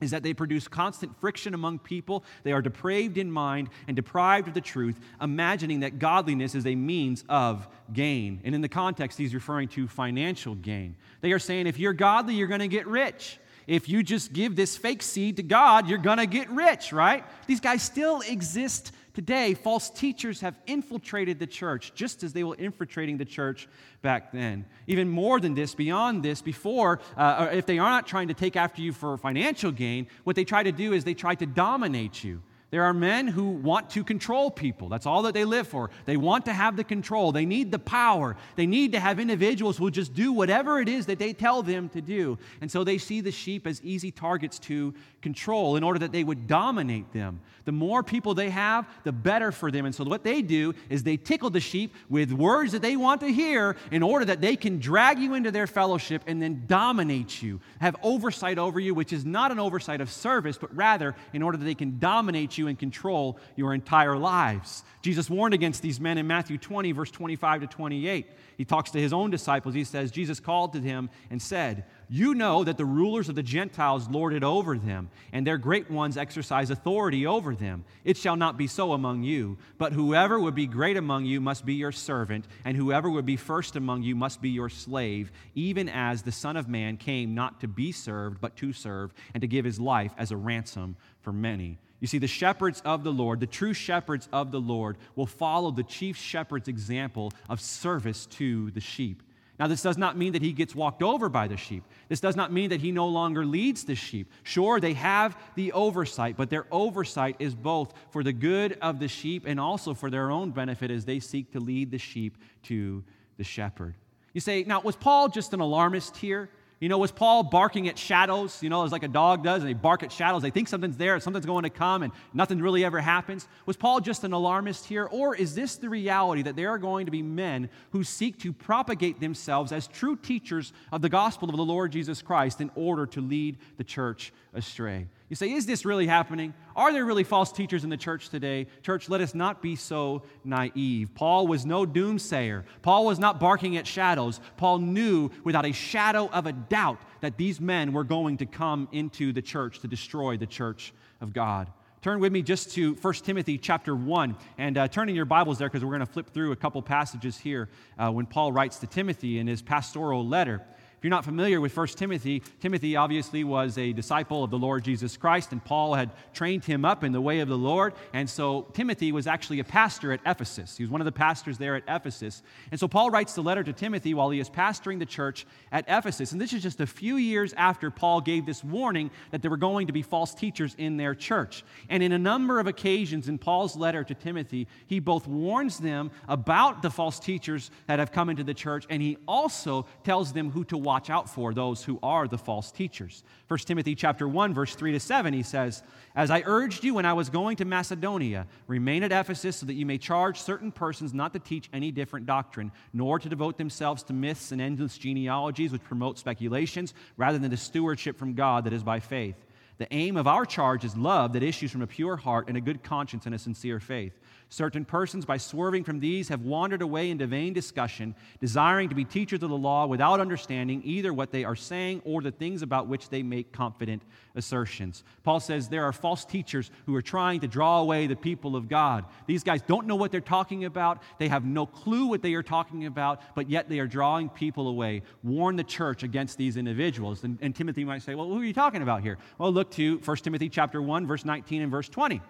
is that they produce constant friction among people. They are depraved in mind and deprived of the truth, imagining that godliness is a means of gain. And in the context, he's referring to financial gain. They are saying if you're godly, you're going to get rich. If you just give this fake seed to God, you're going to get rich, right? These guys still exist Today, false teachers have infiltrated the church just as they were infiltrating the church back then. Even more than this, beyond this, before, uh, if they are not trying to take after you for financial gain, what they try to do is they try to dominate you. There are men who want to control people. That's all that they live for. They want to have the control. They need the power. They need to have individuals who will just do whatever it is that they tell them to do. And so they see the sheep as easy targets to control in order that they would dominate them. The more people they have, the better for them. And so what they do is they tickle the sheep with words that they want to hear in order that they can drag you into their fellowship and then dominate you, have oversight over you, which is not an oversight of service, but rather in order that they can dominate you you and control your entire lives. Jesus warned against these men in Matthew 20, verse 25 to 28. He talks to his own disciples. He says, Jesus called to him and said, You know that the rulers of the Gentiles lord it over them, and their great ones exercise authority over them. It shall not be so among you, but whoever would be great among you must be your servant, and whoever would be first among you must be your slave, even as the Son of Man came not to be served, but to serve, and to give his life as a ransom for many. You see, the shepherds of the Lord, the true shepherds of the Lord, will follow the chief shepherd's example of service to the sheep. Now, this does not mean that he gets walked over by the sheep. This does not mean that he no longer leads the sheep. Sure, they have the oversight, but their oversight is both for the good of the sheep and also for their own benefit as they seek to lead the sheep to the shepherd. You say, now, was Paul just an alarmist here? You know, was Paul barking at shadows? You know, as like a dog does, and they bark at shadows. They think something's there, something's going to come, and nothing really ever happens. Was Paul just an alarmist here? Or is this the reality that there are going to be men who seek to propagate themselves as true teachers of the gospel of the Lord Jesus Christ in order to lead the church astray? You say, is this really happening? Are there really false teachers in the church today? Church, let us not be so naive. Paul was no doomsayer. Paul was not barking at shadows. Paul knew without a shadow of a doubt that these men were going to come into the church to destroy the church of God. Turn with me just to 1 Timothy chapter 1 and uh, turn in your Bibles there because we're going to flip through a couple passages here uh, when Paul writes to Timothy in his pastoral letter. If you're not familiar with 1 Timothy, Timothy obviously was a disciple of the Lord Jesus Christ, and Paul had trained him up in the way of the Lord. And so Timothy was actually a pastor at Ephesus. He was one of the pastors there at Ephesus. And so Paul writes the letter to Timothy while he is pastoring the church at Ephesus. And this is just a few years after Paul gave this warning that there were going to be false teachers in their church. And in a number of occasions in Paul's letter to Timothy, he both warns them about the false teachers that have come into the church, and he also tells them who to watch watch out for those who are the false teachers. 1 Timothy chapter 1 verse 3 to 7 he says, "As I urged you when I was going to Macedonia, remain at Ephesus so that you may charge certain persons not to teach any different doctrine, nor to devote themselves to myths and endless genealogies which promote speculations rather than to stewardship from God that is by faith." The aim of our charge is love that issues from a pure heart and a good conscience and a sincere faith. Certain persons, by swerving from these, have wandered away into vain discussion, desiring to be teachers of the law without understanding either what they are saying or the things about which they make confident assertions. Paul says there are false teachers who are trying to draw away the people of God. These guys don't know what they're talking about, they have no clue what they are talking about, but yet they are drawing people away. Warn the church against these individuals. And, and Timothy might say, Well, who are you talking about here? Well, look to 1 Timothy chapter 1, verse 19 and verse 20.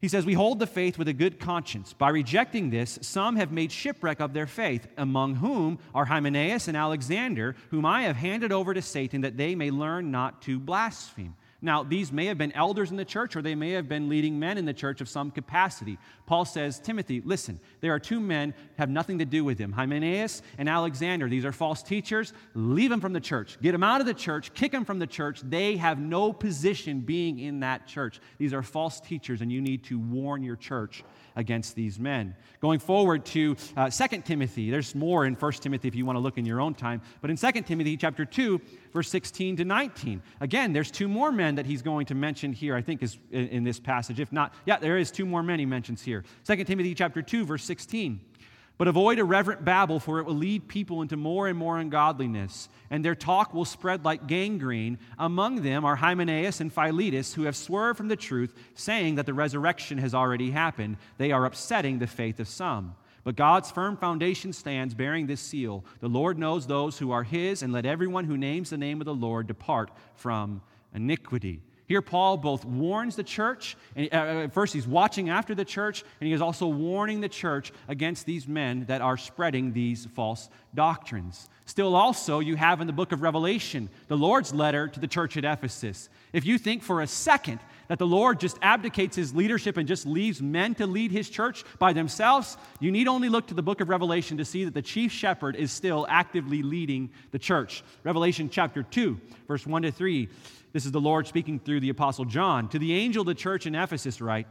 He says, We hold the faith with a good conscience. By rejecting this, some have made shipwreck of their faith, among whom are Hymenaeus and Alexander, whom I have handed over to Satan that they may learn not to blaspheme. Now, these may have been elders in the church or they may have been leading men in the church of some capacity. Paul says, Timothy, listen, there are two men have nothing to do with him Hymenaeus and Alexander. These are false teachers. Leave them from the church. Get them out of the church. Kick them from the church. They have no position being in that church. These are false teachers, and you need to warn your church against these men. Going forward to uh, 2 Timothy, there's more in 1 Timothy if you want to look in your own time, but in 2 Timothy chapter 2, verse 16 to 19, again, there's two more men that he's going to mention here, I think is in, in this passage. If not, yeah, there is two more men he mentions here. 2 Timothy chapter 2, verse 16. But avoid irreverent babble, for it will lead people into more and more ungodliness, and their talk will spread like gangrene. Among them are Hymenaeus and Philetus, who have swerved from the truth, saying that the resurrection has already happened. They are upsetting the faith of some. But God's firm foundation stands, bearing this seal The Lord knows those who are his, and let everyone who names the name of the Lord depart from iniquity. Here, Paul both warns the church, and uh, first he's watching after the church, and he is also warning the church against these men that are spreading these false doctrines. Still, also, you have in the book of Revelation the Lord's letter to the church at Ephesus. If you think for a second that the Lord just abdicates his leadership and just leaves men to lead his church by themselves, you need only look to the book of Revelation to see that the chief shepherd is still actively leading the church. Revelation chapter 2, verse 1 to 3. This is the Lord speaking through the Apostle John. To the angel of the church in Ephesus, write,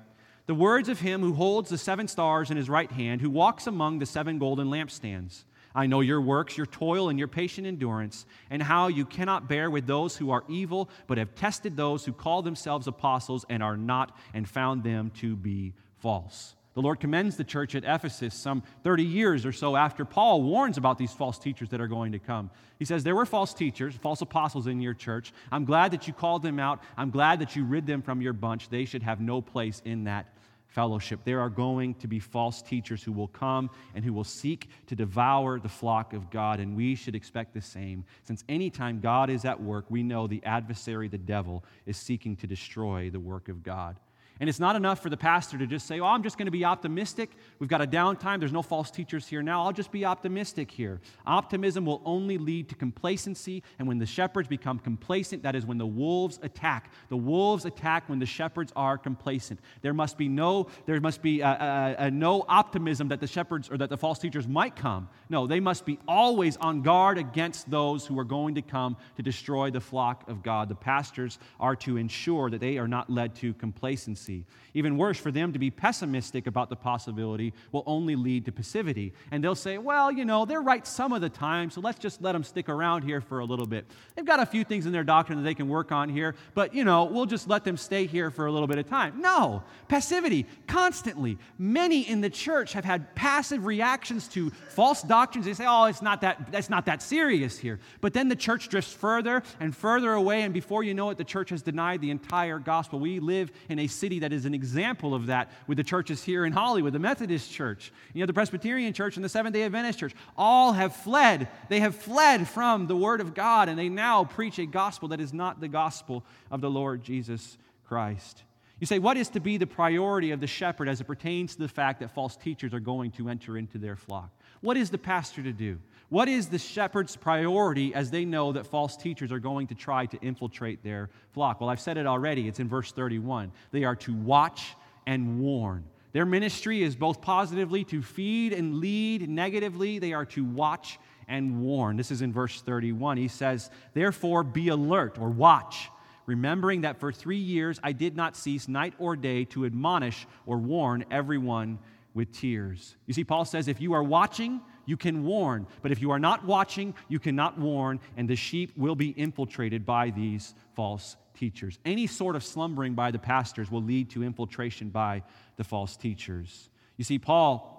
The words of him who holds the seven stars in his right hand, who walks among the seven golden lampstands. I know your works, your toil, and your patient endurance, and how you cannot bear with those who are evil, but have tested those who call themselves apostles and are not, and found them to be false. The Lord commends the church at Ephesus some 30 years or so after Paul warns about these false teachers that are going to come. He says, There were false teachers, false apostles in your church. I'm glad that you called them out. I'm glad that you rid them from your bunch. They should have no place in that fellowship. There are going to be false teachers who will come and who will seek to devour the flock of God, and we should expect the same. Since anytime God is at work, we know the adversary, the devil, is seeking to destroy the work of God. And it's not enough for the pastor to just say, Oh, I'm just going to be optimistic. We've got a downtime. There's no false teachers here now. I'll just be optimistic here. Optimism will only lead to complacency. And when the shepherds become complacent, that is when the wolves attack. The wolves attack when the shepherds are complacent. There must be no, there must be a, a, a no optimism that the shepherds or that the false teachers might come. No, they must be always on guard against those who are going to come to destroy the flock of God. The pastors are to ensure that they are not led to complacency even worse, for them to be pessimistic about the possibility will only lead to passivity. And they'll say, well, you know, they're right some of the time, so let's just let them stick around here for a little bit. They've got a few things in their doctrine that they can work on here, but, you know, we'll just let them stay here for a little bit of time. No, passivity, constantly. Many in the church have had passive reactions to false doctrines. They say, oh, it's not that, that's not that serious here. But then the church drifts further and further away, and before you know it, the church has denied the entire gospel. We live in a city that is an example of that with the churches here in Hollywood, the Methodist Church, you know, the Presbyterian Church and the Seventh day Adventist Church. All have fled. They have fled from the Word of God, and they now preach a gospel that is not the gospel of the Lord Jesus Christ. You say, what is to be the priority of the shepherd as it pertains to the fact that false teachers are going to enter into their flock? What is the pastor to do? What is the shepherd's priority as they know that false teachers are going to try to infiltrate their flock? Well, I've said it already. It's in verse 31. They are to watch and warn. Their ministry is both positively to feed and lead, negatively, they are to watch and warn. This is in verse 31. He says, Therefore, be alert or watch remembering that for three years I did not cease night or day to admonish or warn everyone with tears. You see, Paul says, if you are watching, you can warn. But if you are not watching, you cannot warn, and the sheep will be infiltrated by these false teachers. Any sort of slumbering by the pastors will lead to infiltration by the false teachers. You see, Paul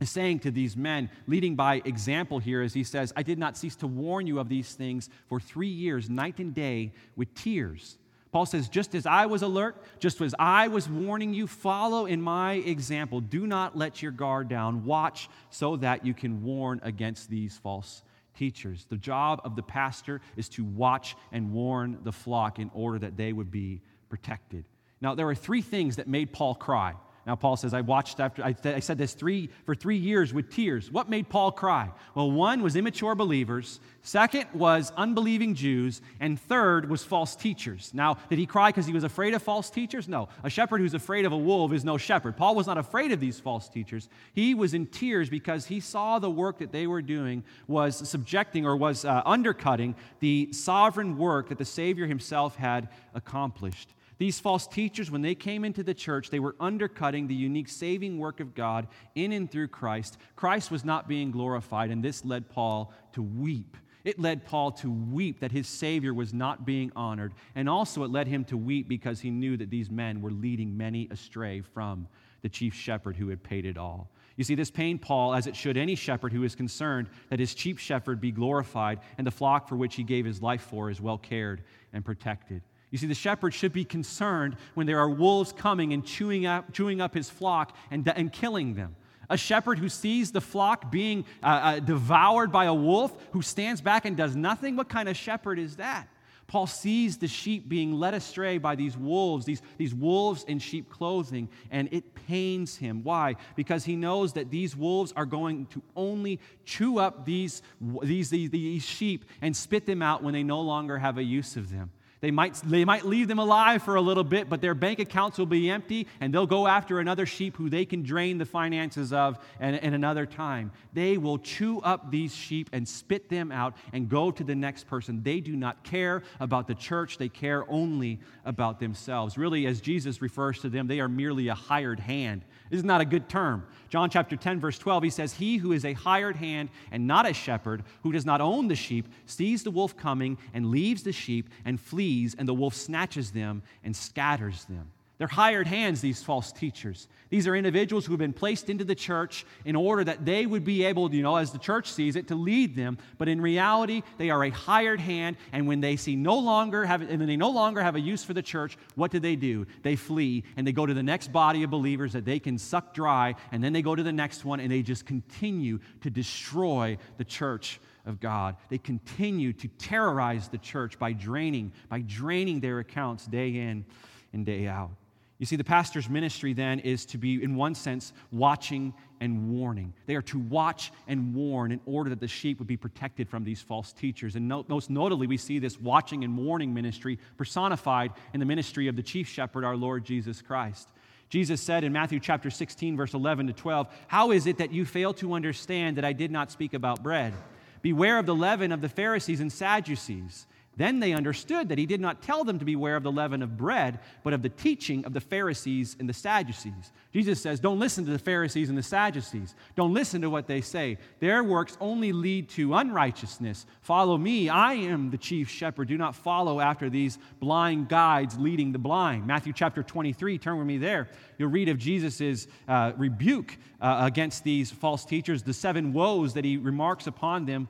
is saying to these men, leading by example here, as he says, I did not cease to warn you of these things for three years, night and day, with tears. Paul says, just as I was alert, just as I was warning you, follow in my example. Do not let your guard down. Watch so that you can warn against these false teachers. The job of the pastor is to watch and warn the flock in order that they would be protected. Now, there are three things that made Paul cry. Now, Paul says, I watched after, I, th- I, said this three, for three years with tears. What made Paul cry? Well, one was immature believers, second was unbelieving Jews, and third was false teachers. Now, did he cry because he was afraid of false teachers? No. A shepherd who's afraid of a wolf is no shepherd. Paul was not afraid of these false teachers. He was in tears because he saw the work that they were doing was subjecting or was uh, undercutting the sovereign work that the Savior himself had accomplished. These false teachers, when they came into the church, they were undercutting the unique saving work of God in and through Christ. Christ was not being glorified, and this led Paul to weep. It led Paul to weep that his Savior was not being honored. And also, it led him to weep because he knew that these men were leading many astray from the chief shepherd who had paid it all. You see, this pained Paul, as it should any shepherd who is concerned that his chief shepherd be glorified and the flock for which he gave his life for is well cared and protected. You see, the shepherd should be concerned when there are wolves coming and chewing up, chewing up his flock and, and killing them. A shepherd who sees the flock being uh, uh, devoured by a wolf, who stands back and does nothing, what kind of shepherd is that? Paul sees the sheep being led astray by these wolves, these, these wolves in sheep clothing, and it pains him. Why? Because he knows that these wolves are going to only chew up these, these, these, these sheep and spit them out when they no longer have a use of them. They might, they might leave them alive for a little bit, but their bank accounts will be empty, and they'll go after another sheep who they can drain the finances of in, in another time. They will chew up these sheep and spit them out and go to the next person. They do not care about the church, they care only about themselves. Really, as Jesus refers to them, they are merely a hired hand. This is not a good term. John chapter 10, verse 12, he says, He who is a hired hand and not a shepherd, who does not own the sheep, sees the wolf coming and leaves the sheep and flees, and the wolf snatches them and scatters them. They're hired hands, these false teachers. These are individuals who have been placed into the church in order that they would be able, you know, as the church sees it, to lead them. But in reality, they are a hired hand, and when they see no longer have, and they no longer have a use for the church, what do they do? They flee and they go to the next body of believers that they can suck dry, and then they go to the next one, and they just continue to destroy the church of God. They continue to terrorize the church by draining, by draining their accounts day in and day out. You see, the pastor's ministry then is to be, in one sense, watching and warning. They are to watch and warn in order that the sheep would be protected from these false teachers. And most notably, we see this watching and warning ministry personified in the ministry of the chief shepherd, our Lord Jesus Christ. Jesus said in Matthew chapter 16, verse 11 to 12, How is it that you fail to understand that I did not speak about bread? Beware of the leaven of the Pharisees and Sadducees. Then they understood that he did not tell them to beware of the leaven of bread, but of the teaching of the Pharisees and the Sadducees. Jesus says, Don't listen to the Pharisees and the Sadducees. Don't listen to what they say. Their works only lead to unrighteousness. Follow me. I am the chief shepherd. Do not follow after these blind guides leading the blind. Matthew chapter 23, turn with me there. You'll read of Jesus' uh, rebuke uh, against these false teachers, the seven woes that he remarks upon them.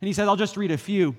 And he says, I'll just read a few.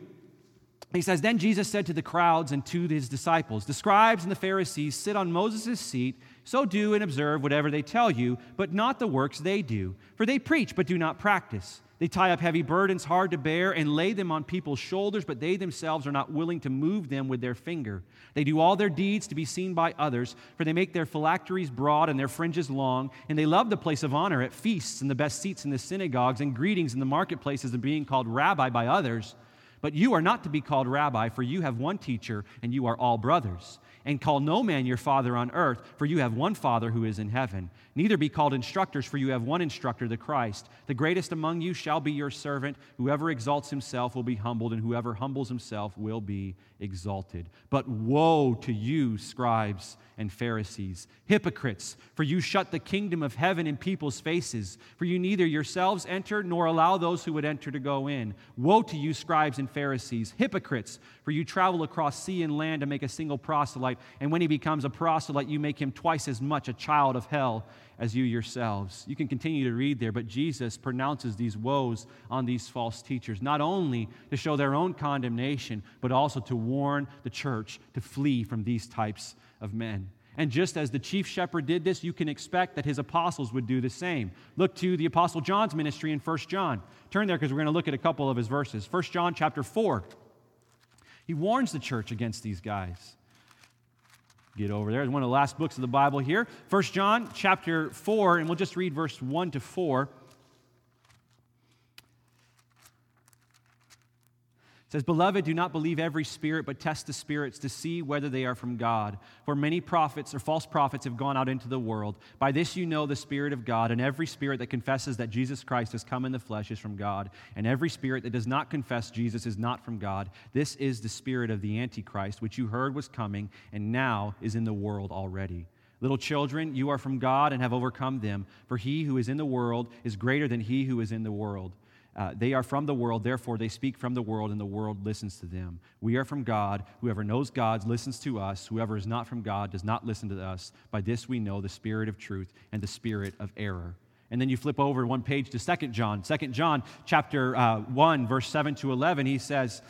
He says, Then Jesus said to the crowds and to his disciples, The scribes and the Pharisees sit on Moses' seat, so do and observe whatever they tell you, but not the works they do. For they preach, but do not practice. They tie up heavy burdens hard to bear and lay them on people's shoulders, but they themselves are not willing to move them with their finger. They do all their deeds to be seen by others, for they make their phylacteries broad and their fringes long, and they love the place of honor at feasts and the best seats in the synagogues and greetings in the marketplaces and being called rabbi by others. But you are not to be called rabbi, for you have one teacher, and you are all brothers. And call no man your father on earth, for you have one Father who is in heaven. Neither be called instructors, for you have one instructor, the Christ. The greatest among you shall be your servant. Whoever exalts himself will be humbled, and whoever humbles himself will be exalted. But woe to you, scribes and Pharisees, hypocrites, for you shut the kingdom of heaven in people's faces, for you neither yourselves enter nor allow those who would enter to go in. Woe to you, scribes and Pharisees, hypocrites, for you travel across sea and land to make a single proselyte, and when he becomes a proselyte, you make him twice as much a child of hell as you yourselves. You can continue to read there, but Jesus pronounces these woes on these false teachers, not only to show their own condemnation, but also to warn the church to flee from these types of men. And just as the chief shepherd did this, you can expect that his apostles would do the same. Look to the apostle John's ministry in 1 John. Turn there because we're going to look at a couple of his verses. 1 John chapter 4. He warns the church against these guys get over there. It's one of the last books of the Bible here. First John chapter 4, and we'll just read verse 1 to 4. Says, Beloved, do not believe every spirit, but test the spirits to see whether they are from God. For many prophets or false prophets have gone out into the world. By this you know the Spirit of God, and every spirit that confesses that Jesus Christ has come in the flesh is from God, and every spirit that does not confess Jesus is not from God. This is the spirit of the Antichrist, which you heard was coming, and now is in the world already. Little children, you are from God and have overcome them, for he who is in the world is greater than he who is in the world. Uh, they are from the world, therefore they speak from the world, and the world listens to them. We are from God. Whoever knows God listens to us. Whoever is not from God does not listen to us. By this we know the spirit of truth and the spirit of error. And then you flip over one page to 2 John. 2 John chapter uh, 1, verse 7 to 11, he says,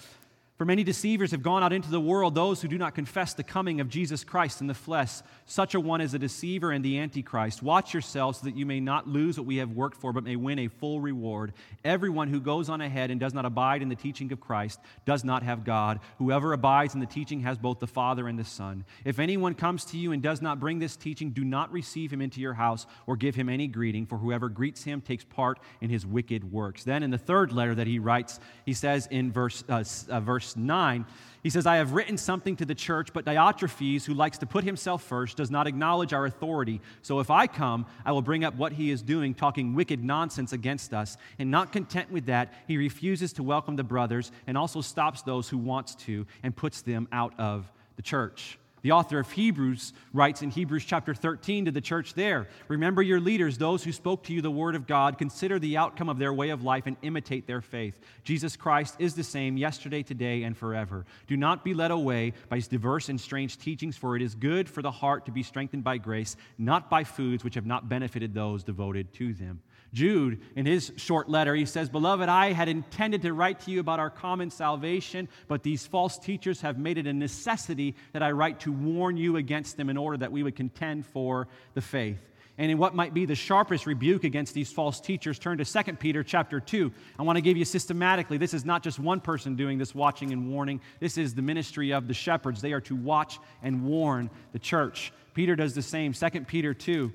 for many deceivers have gone out into the world, those who do not confess the coming of Jesus Christ in the flesh. Such a one is a deceiver and the Antichrist. Watch yourselves so that you may not lose what we have worked for, but may win a full reward. Everyone who goes on ahead and does not abide in the teaching of Christ does not have God. Whoever abides in the teaching has both the Father and the Son. If anyone comes to you and does not bring this teaching, do not receive him into your house or give him any greeting, for whoever greets him takes part in his wicked works. Then in the third letter that he writes, he says in verse, uh, uh, verse verse 9, he says, I have written something to the church, but Diotrephes, who likes to put himself first, does not acknowledge our authority. So if I come, I will bring up what he is doing, talking wicked nonsense against us. And not content with that, he refuses to welcome the brothers and also stops those who wants to and puts them out of the church. The author of Hebrews writes in Hebrews chapter 13 to the church there Remember your leaders, those who spoke to you the word of God. Consider the outcome of their way of life and imitate their faith. Jesus Christ is the same yesterday, today, and forever. Do not be led away by diverse and strange teachings, for it is good for the heart to be strengthened by grace, not by foods which have not benefited those devoted to them. Jude, in his short letter, he says, Beloved, I had intended to write to you about our common salvation, but these false teachers have made it a necessity that I write to warn you against them in order that we would contend for the faith. And in what might be the sharpest rebuke against these false teachers, turn to 2 Peter chapter 2. I want to give you systematically, this is not just one person doing this watching and warning. This is the ministry of the shepherds. They are to watch and warn the church. Peter does the same. 2 Peter 2.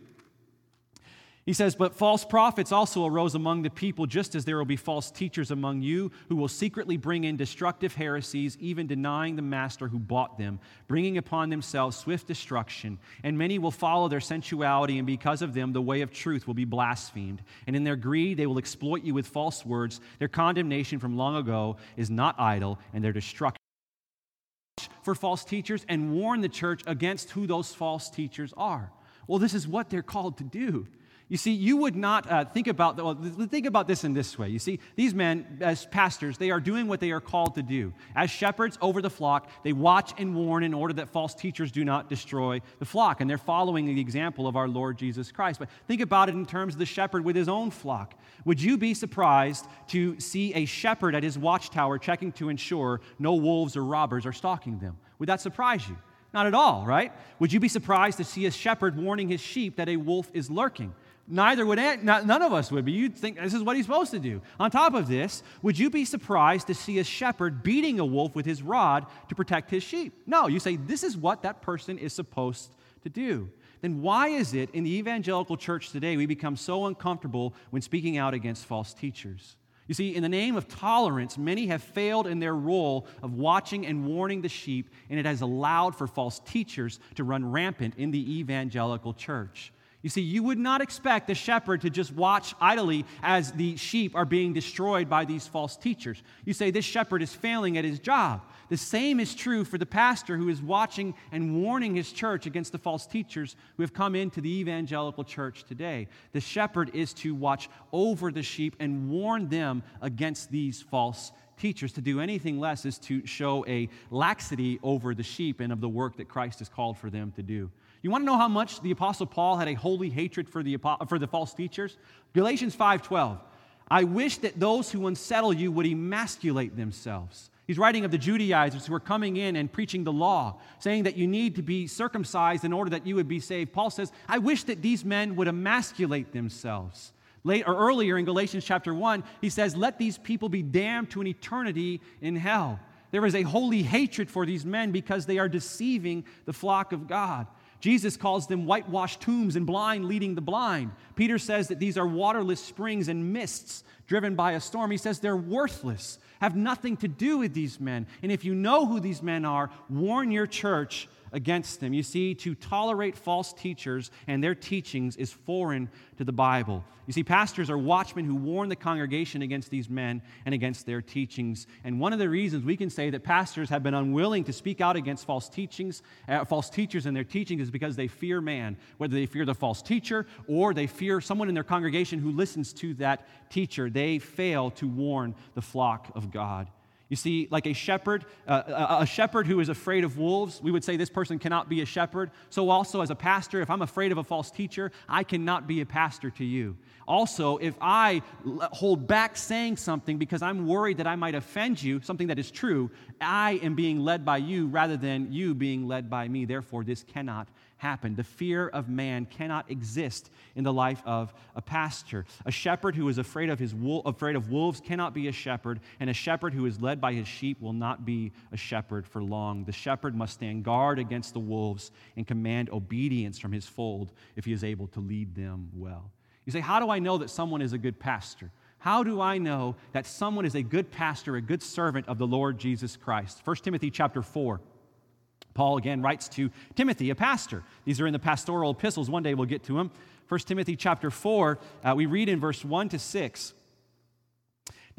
He says, But false prophets also arose among the people, just as there will be false teachers among you who will secretly bring in destructive heresies, even denying the master who bought them, bringing upon themselves swift destruction. And many will follow their sensuality, and because of them, the way of truth will be blasphemed. And in their greed, they will exploit you with false words. Their condemnation from long ago is not idle, and their destruction for false teachers and warn the church against who those false teachers are. Well, this is what they're called to do. You see, you would not uh, think about well, think about this in this way. You see, these men, as pastors, they are doing what they are called to do. As shepherds over the flock, they watch and warn in order that false teachers do not destroy the flock, and they're following the example of our Lord Jesus Christ. But think about it in terms of the shepherd with his own flock. Would you be surprised to see a shepherd at his watchtower checking to ensure no wolves or robbers are stalking them? Would that surprise you? Not at all, right? Would you be surprised to see a shepherd warning his sheep that a wolf is lurking? Neither would none of us would be. You'd think this is what he's supposed to do. On top of this, would you be surprised to see a shepherd beating a wolf with his rod to protect his sheep? No, you say this is what that person is supposed to do. Then why is it in the evangelical church today we become so uncomfortable when speaking out against false teachers? You see, in the name of tolerance, many have failed in their role of watching and warning the sheep, and it has allowed for false teachers to run rampant in the evangelical church. You see, you would not expect the shepherd to just watch idly as the sheep are being destroyed by these false teachers. You say, this shepherd is failing at his job. The same is true for the pastor who is watching and warning his church against the false teachers who have come into the evangelical church today. The shepherd is to watch over the sheep and warn them against these false teachers. To do anything less is to show a laxity over the sheep and of the work that Christ has called for them to do. You want to know how much the apostle Paul had a holy hatred for the, for the false teachers? Galatians 5:12. I wish that those who unsettle you would emasculate themselves. He's writing of the Judaizers who are coming in and preaching the law, saying that you need to be circumcised in order that you would be saved. Paul says, I wish that these men would emasculate themselves. Late, or earlier in Galatians chapter 1, he says, Let these people be damned to an eternity in hell. There is a holy hatred for these men because they are deceiving the flock of God. Jesus calls them whitewashed tombs and blind leading the blind. Peter says that these are waterless springs and mists driven by a storm. He says they're worthless, have nothing to do with these men. And if you know who these men are, warn your church against them. You see, to tolerate false teachers and their teachings is foreign to the Bible. You see, pastors are watchmen who warn the congregation against these men and against their teachings. And one of the reasons we can say that pastors have been unwilling to speak out against false teachings, uh, false teachers and their teachings is because they fear man, whether they fear the false teacher or they fear someone in their congregation who listens to that teacher. They fail to warn the flock of God. You see, like a shepherd, uh, a shepherd who is afraid of wolves, we would say this person cannot be a shepherd. So, also, as a pastor, if I'm afraid of a false teacher, I cannot be a pastor to you. Also, if I hold back saying something because I'm worried that I might offend you, something that is true, I am being led by you rather than you being led by me. Therefore, this cannot happen. The fear of man cannot exist in the life of a pastor. A shepherd who is afraid of, his afraid of wolves cannot be a shepherd, and a shepherd who is led by his sheep will not be a shepherd for long. The shepherd must stand guard against the wolves and command obedience from his fold if he is able to lead them well. You say, How do I know that someone is a good pastor? How do I know that someone is a good pastor, a good servant of the Lord Jesus Christ? 1 Timothy chapter 4. Paul again writes to Timothy, a pastor. These are in the pastoral epistles. One day we'll get to them. 1 Timothy chapter 4, uh, we read in verse 1 to 6.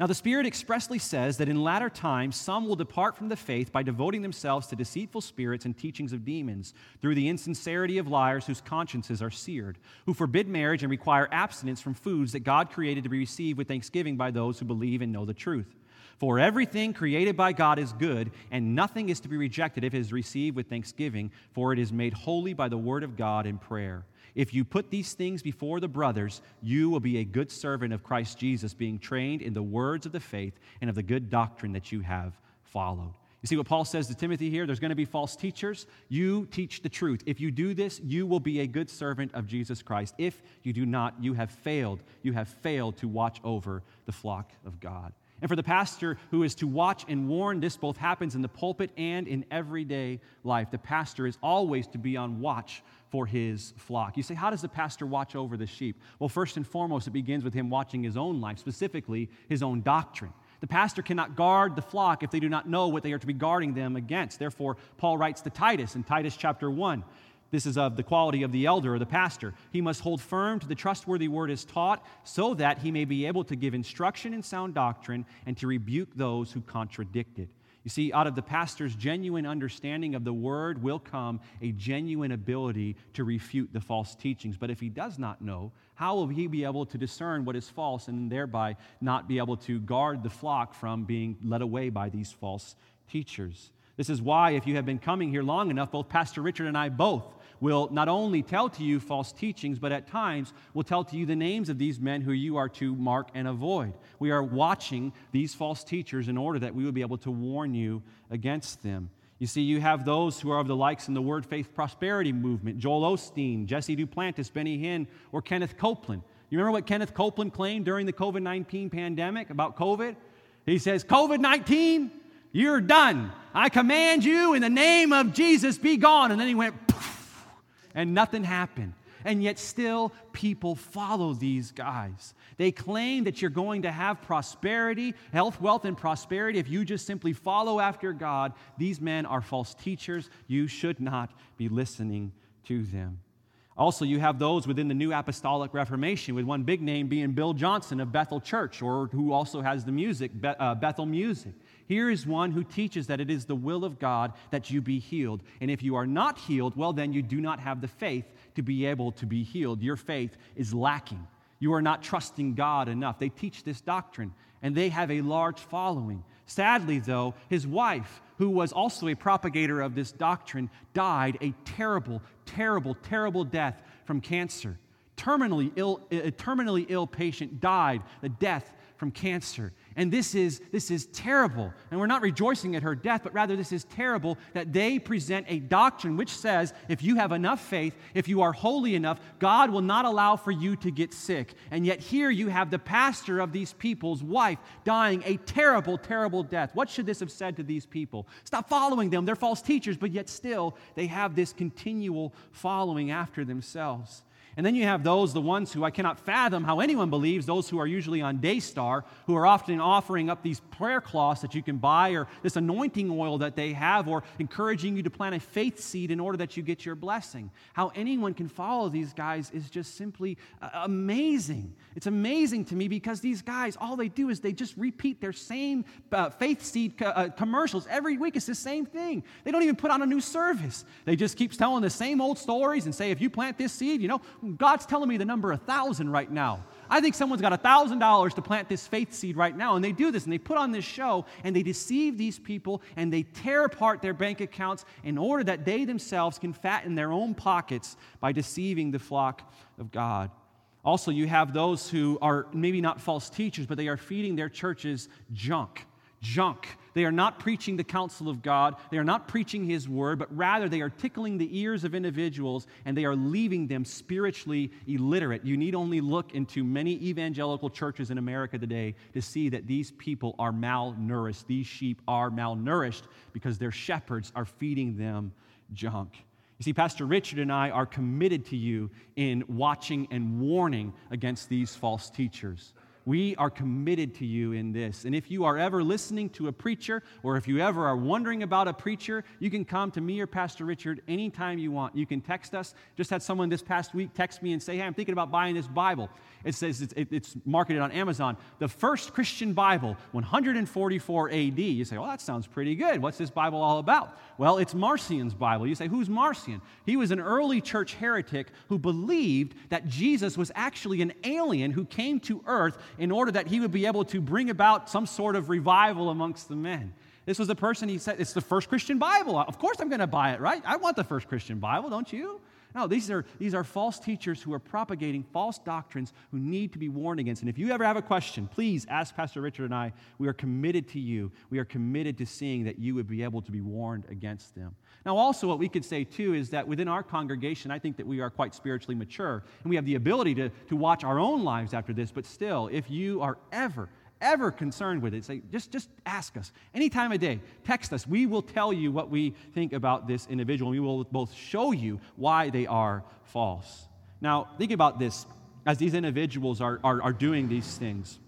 Now, the Spirit expressly says that in latter times some will depart from the faith by devoting themselves to deceitful spirits and teachings of demons, through the insincerity of liars whose consciences are seared, who forbid marriage and require abstinence from foods that God created to be received with thanksgiving by those who believe and know the truth. For everything created by God is good, and nothing is to be rejected if it is received with thanksgiving, for it is made holy by the word of God in prayer. If you put these things before the brothers, you will be a good servant of Christ Jesus, being trained in the words of the faith and of the good doctrine that you have followed. You see what Paul says to Timothy here? There's going to be false teachers. You teach the truth. If you do this, you will be a good servant of Jesus Christ. If you do not, you have failed. You have failed to watch over the flock of God. And for the pastor who is to watch and warn, this both happens in the pulpit and in everyday life. The pastor is always to be on watch for his flock. You say, how does the pastor watch over the sheep? Well, first and foremost, it begins with him watching his own life, specifically his own doctrine. The pastor cannot guard the flock if they do not know what they are to be guarding them against. Therefore, Paul writes to Titus in Titus chapter 1 this is of the quality of the elder or the pastor. He must hold firm to the trustworthy word as taught, so that he may be able to give instruction in sound doctrine and to rebuke those who contradict it. You see, out of the pastor's genuine understanding of the word will come a genuine ability to refute the false teachings. But if he does not know, how will he be able to discern what is false and thereby not be able to guard the flock from being led away by these false teachers? This is why, if you have been coming here long enough, both Pastor Richard and I both will not only tell to you false teachings, but at times will tell to you the names of these men who you are to mark and avoid. We are watching these false teachers in order that we will be able to warn you against them. You see, you have those who are of the likes in the Word Faith Prosperity Movement Joel Osteen, Jesse Duplantis, Benny Hinn, or Kenneth Copeland. You remember what Kenneth Copeland claimed during the COVID 19 pandemic about COVID? He says, COVID 19, you're done. I command you in the name of Jesus, be gone. And then he went, and nothing happened. And yet, still, people follow these guys. They claim that you're going to have prosperity, health, wealth, and prosperity if you just simply follow after God. These men are false teachers. You should not be listening to them. Also, you have those within the New Apostolic Reformation, with one big name being Bill Johnson of Bethel Church, or who also has the music, uh, Bethel Music. Here is one who teaches that it is the will of God that you be healed. And if you are not healed, well, then you do not have the faith to be able to be healed. Your faith is lacking. You are not trusting God enough. They teach this doctrine, and they have a large following. Sadly, though, his wife, who was also a propagator of this doctrine, died a terrible, terrible, terrible death from cancer. Terminally ill, a terminally ill patient died the death from cancer. And this is, this is terrible. And we're not rejoicing at her death, but rather this is terrible that they present a doctrine which says if you have enough faith, if you are holy enough, God will not allow for you to get sick. And yet here you have the pastor of these people's wife dying a terrible, terrible death. What should this have said to these people? Stop following them. They're false teachers, but yet still they have this continual following after themselves. And then you have those, the ones who I cannot fathom how anyone believes, those who are usually on Daystar, who are often offering up these prayer cloths that you can buy, or this anointing oil that they have, or encouraging you to plant a faith seed in order that you get your blessing. How anyone can follow these guys is just simply uh, amazing. It's amazing to me because these guys, all they do is they just repeat their same uh, faith seed co- uh, commercials every week. It's the same thing. They don't even put on a new service. They just keep telling the same old stories and say, if you plant this seed, you know, God's telling me the number a thousand right now. I think someone's got a thousand dollars to plant this faith seed right now. And they do this and they put on this show and they deceive these people and they tear apart their bank accounts in order that they themselves can fatten their own pockets by deceiving the flock of God. Also, you have those who are maybe not false teachers, but they are feeding their churches junk. Junk. They are not preaching the counsel of God. They are not preaching His word, but rather they are tickling the ears of individuals and they are leaving them spiritually illiterate. You need only look into many evangelical churches in America today to see that these people are malnourished. These sheep are malnourished because their shepherds are feeding them junk. You see, Pastor Richard and I are committed to you in watching and warning against these false teachers. We are committed to you in this. And if you are ever listening to a preacher, or if you ever are wondering about a preacher, you can come to me or Pastor Richard anytime you want. You can text us. Just had someone this past week text me and say, Hey, I'm thinking about buying this Bible. It says it's, it's marketed on Amazon. The first Christian Bible, 144 AD. You say, Well, that sounds pretty good. What's this Bible all about? Well, it's Marcion's Bible. You say, Who's Marcion? He was an early church heretic who believed that Jesus was actually an alien who came to earth in order that he would be able to bring about some sort of revival amongst the men. This was the person he said, It's the first Christian Bible. Of course I'm going to buy it, right? I want the first Christian Bible, don't you? No, these are, these are false teachers who are propagating false doctrines who need to be warned against. And if you ever have a question, please ask Pastor Richard and I. We are committed to you. We are committed to seeing that you would be able to be warned against them. Now, also, what we could say too is that within our congregation, I think that we are quite spiritually mature and we have the ability to, to watch our own lives after this. But still, if you are ever ever concerned with it, say, just, just ask us. Any time of day, text us. We will tell you what we think about this individual. We will both show you why they are false. Now, think about this as these individuals are, are, are doing these things.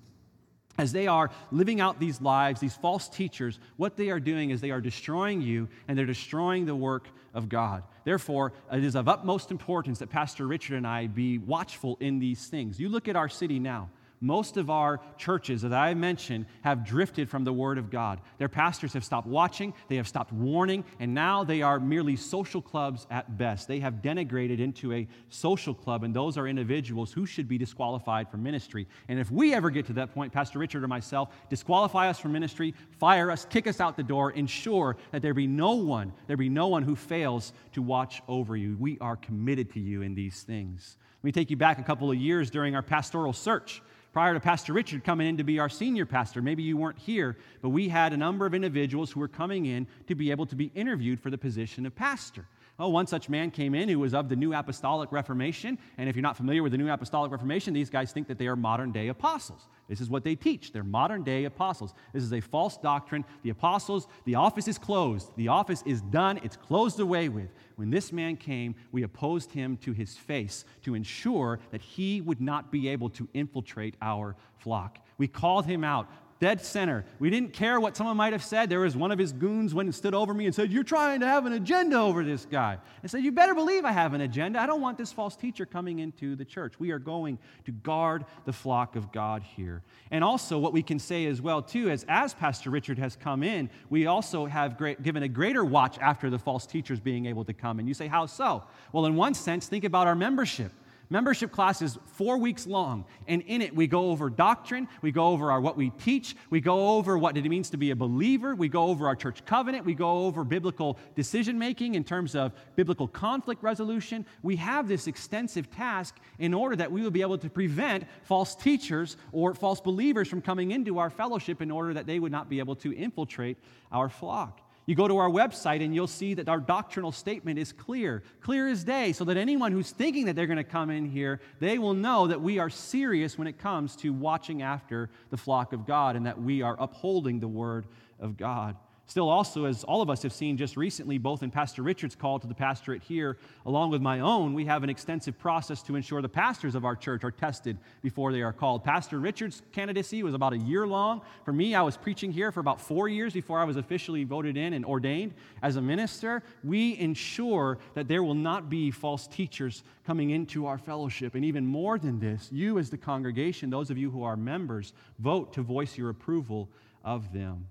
As they are living out these lives, these false teachers, what they are doing is they are destroying you and they're destroying the work of God. Therefore, it is of utmost importance that Pastor Richard and I be watchful in these things. You look at our city now. Most of our churches, as I mentioned, have drifted from the Word of God. Their pastors have stopped watching, they have stopped warning, and now they are merely social clubs at best. They have denigrated into a social club, and those are individuals who should be disqualified from ministry. And if we ever get to that point, Pastor Richard or myself, disqualify us from ministry, fire us, kick us out the door, ensure that there be no one, there be no one who fails to watch over you. We are committed to you in these things. Let me take you back a couple of years during our pastoral search prior to Pastor Richard coming in to be our senior pastor. Maybe you weren't here, but we had a number of individuals who were coming in to be able to be interviewed for the position of pastor. Oh, one such man came in who was of the New Apostolic Reformation. And if you're not familiar with the New Apostolic Reformation, these guys think that they are modern day apostles. This is what they teach. They're modern day apostles. This is a false doctrine. The apostles, the office is closed. The office is done. It's closed away with. When this man came, we opposed him to his face to ensure that he would not be able to infiltrate our flock. We called him out dead center. We didn't care what someone might have said. There was one of his goons went and stood over me and said, You're trying to have an agenda over this guy. I said, You better believe I have an agenda. I don't want this false teacher coming into the church. We are going to guard the flock of God here. And also, what we can say as well, too, is as Pastor Richard has come in, we also have great, given a greater watch after the false teachers being able to come. And you say, How so? Well, in one sense, think about our membership. Membership class is four weeks long, and in it we go over doctrine, we go over our, what we teach, we go over what it means to be a believer, we go over our church covenant, we go over biblical decision making in terms of biblical conflict resolution. We have this extensive task in order that we will be able to prevent false teachers or false believers from coming into our fellowship in order that they would not be able to infiltrate our flock. You go to our website and you'll see that our doctrinal statement is clear, clear as day, so that anyone who's thinking that they're going to come in here, they will know that we are serious when it comes to watching after the flock of God and that we are upholding the word of God. Still, also, as all of us have seen just recently, both in Pastor Richard's call to the pastorate here, along with my own, we have an extensive process to ensure the pastors of our church are tested before they are called. Pastor Richard's candidacy was about a year long. For me, I was preaching here for about four years before I was officially voted in and ordained as a minister. We ensure that there will not be false teachers coming into our fellowship. And even more than this, you, as the congregation, those of you who are members, vote to voice your approval of them.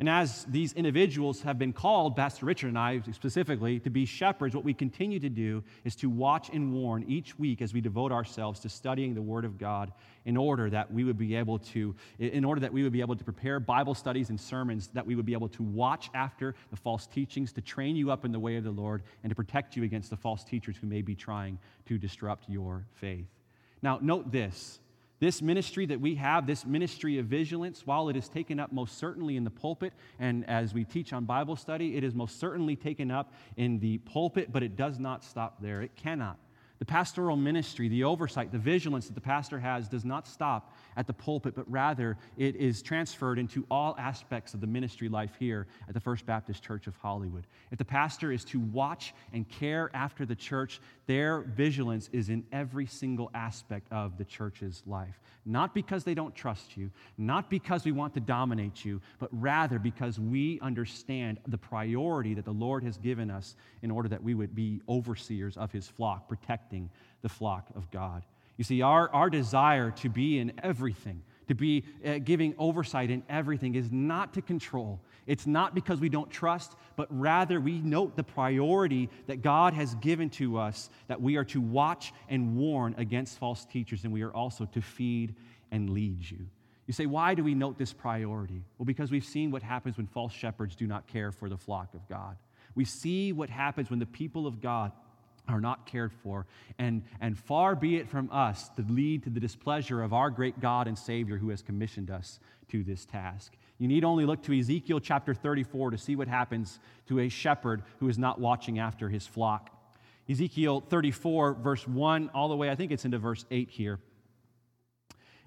And as these individuals have been called, Pastor Richard and I specifically, to be shepherds, what we continue to do is to watch and warn each week as we devote ourselves to studying the Word of God in order that we would be able to, in order that we would be able to prepare Bible studies and sermons, that we would be able to watch after the false teachings, to train you up in the way of the Lord, and to protect you against the false teachers who may be trying to disrupt your faith. Now, note this this ministry that we have, this ministry of vigilance, while it is taken up most certainly in the pulpit, and as we teach on Bible study, it is most certainly taken up in the pulpit, but it does not stop there. It cannot. The pastoral ministry, the oversight, the vigilance that the pastor has does not stop at the pulpit, but rather it is transferred into all aspects of the ministry life here at the First Baptist Church of Hollywood. If the pastor is to watch and care after the church, their vigilance is in every single aspect of the church's life. Not because they don't trust you, not because we want to dominate you, but rather because we understand the priority that the Lord has given us in order that we would be overseers of his flock, protecting the flock of God. You see, our, our desire to be in everything, to be uh, giving oversight in everything, is not to control. It's not because we don't trust, but rather we note the priority that God has given to us that we are to watch and warn against false teachers, and we are also to feed and lead you. You say, why do we note this priority? Well, because we've seen what happens when false shepherds do not care for the flock of God. We see what happens when the people of God are not cared for. And, and far be it from us to lead to the displeasure of our great God and Savior who has commissioned us to this task. You need only look to Ezekiel chapter 34 to see what happens to a shepherd who is not watching after his flock. Ezekiel 34, verse 1, all the way, I think it's into verse 8 here.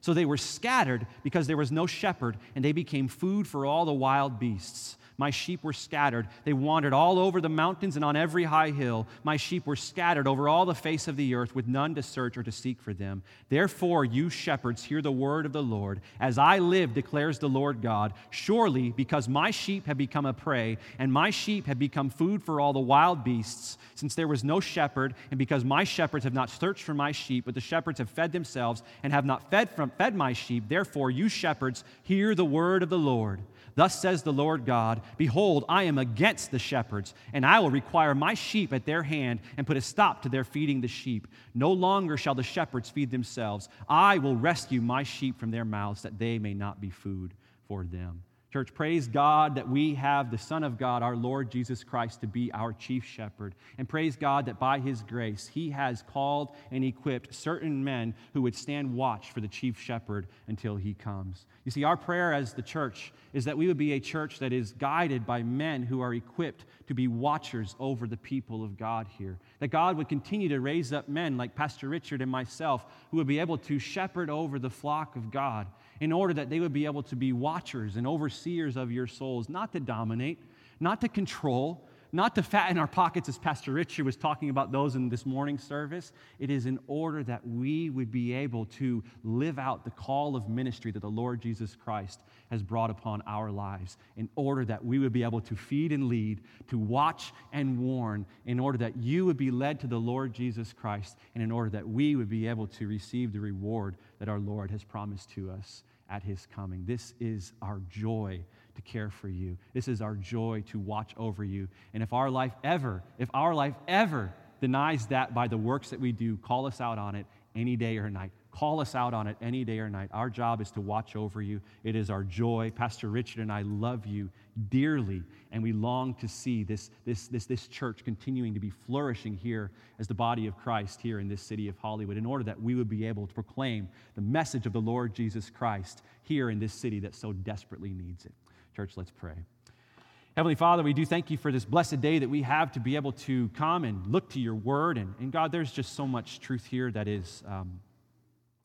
So they were scattered because there was no shepherd, and they became food for all the wild beasts. My sheep were scattered. They wandered all over the mountains and on every high hill. My sheep were scattered over all the face of the earth, with none to search or to seek for them. Therefore, you shepherds, hear the word of the Lord. As I live, declares the Lord God, surely because my sheep have become a prey, and my sheep have become food for all the wild beasts, since there was no shepherd, and because my shepherds have not searched for my sheep, but the shepherds have fed themselves and have not fed, from, fed my sheep, therefore, you shepherds, hear the word of the Lord. Thus says the Lord God Behold, I am against the shepherds, and I will require my sheep at their hand and put a stop to their feeding the sheep. No longer shall the shepherds feed themselves. I will rescue my sheep from their mouths, that they may not be food for them. Church, praise God that we have the Son of God, our Lord Jesus Christ, to be our chief shepherd. And praise God that by his grace, he has called and equipped certain men who would stand watch for the chief shepherd until he comes. You see, our prayer as the church is that we would be a church that is guided by men who are equipped to be watchers over the people of God here. That God would continue to raise up men like Pastor Richard and myself who would be able to shepherd over the flock of God in order that they would be able to be watchers and overseers of your souls, not to dominate, not to control, not to fatten our pockets, as Pastor Richard was talking about those in this morning service. It is in order that we would be able to live out the call of ministry that the Lord Jesus Christ has brought upon our lives, in order that we would be able to feed and lead, to watch and warn, in order that you would be led to the Lord Jesus Christ, and in order that we would be able to receive the reward that our Lord has promised to us at his coming. This is our joy to care for you. This is our joy to watch over you. And if our life ever, if our life ever denies that by the works that we do, call us out on it any day or night. Call us out on it any day or night. Our job is to watch over you. It is our joy. Pastor Richard and I love you dearly, and we long to see this, this, this, this church continuing to be flourishing here as the body of Christ here in this city of Hollywood, in order that we would be able to proclaim the message of the Lord Jesus Christ here in this city that so desperately needs it. Church, let's pray. Heavenly Father, we do thank you for this blessed day that we have to be able to come and look to your word. And, and God, there's just so much truth here that is um,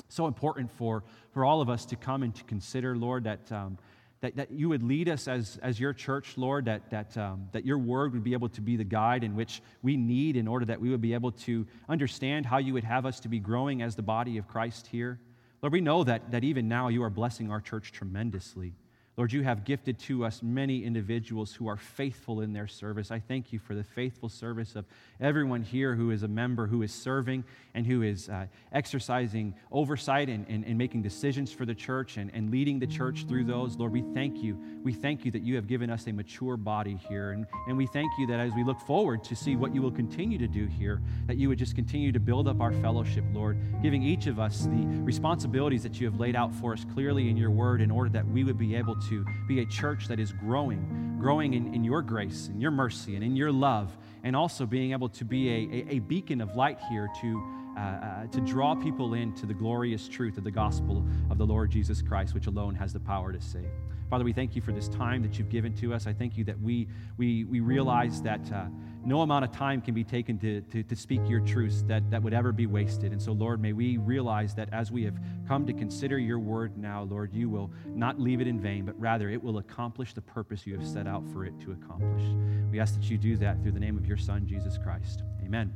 so important for, for all of us to come and to consider, Lord, that, um, that, that you would lead us as, as your church, Lord, that, that, um, that your word would be able to be the guide in which we need in order that we would be able to understand how you would have us to be growing as the body of Christ here. Lord, we know that, that even now you are blessing our church tremendously. Lord, you have gifted to us many individuals who are faithful in their service. I thank you for the faithful service of everyone here who is a member, who is serving, and who is uh, exercising oversight and, and, and, making decisions for the church and, and leading the church through those. Lord, we thank you. We thank you that you have given us a mature body here. And, and we thank you that as we look forward to see what you will continue to do here, that you would just continue to build up our fellowship, Lord, giving each of us the responsibilities that you have laid out for us clearly in your word in order that we would be able to to be a church that is growing, growing in, in your grace and your mercy and in your love, and also being able to be a, a, a beacon of light here to, uh, uh, to draw people into the glorious truth of the gospel of the Lord Jesus Christ, which alone has the power to save. Father, we thank you for this time that you've given to us. I thank you that we, we, we realize that uh, no amount of time can be taken to, to, to speak your truths that, that would ever be wasted. And so, Lord, may we realize that as we have come to consider your word now, Lord, you will not leave it in vain, but rather it will accomplish the purpose you have set out for it to accomplish. We ask that you do that through the name of your Son, Jesus Christ. Amen.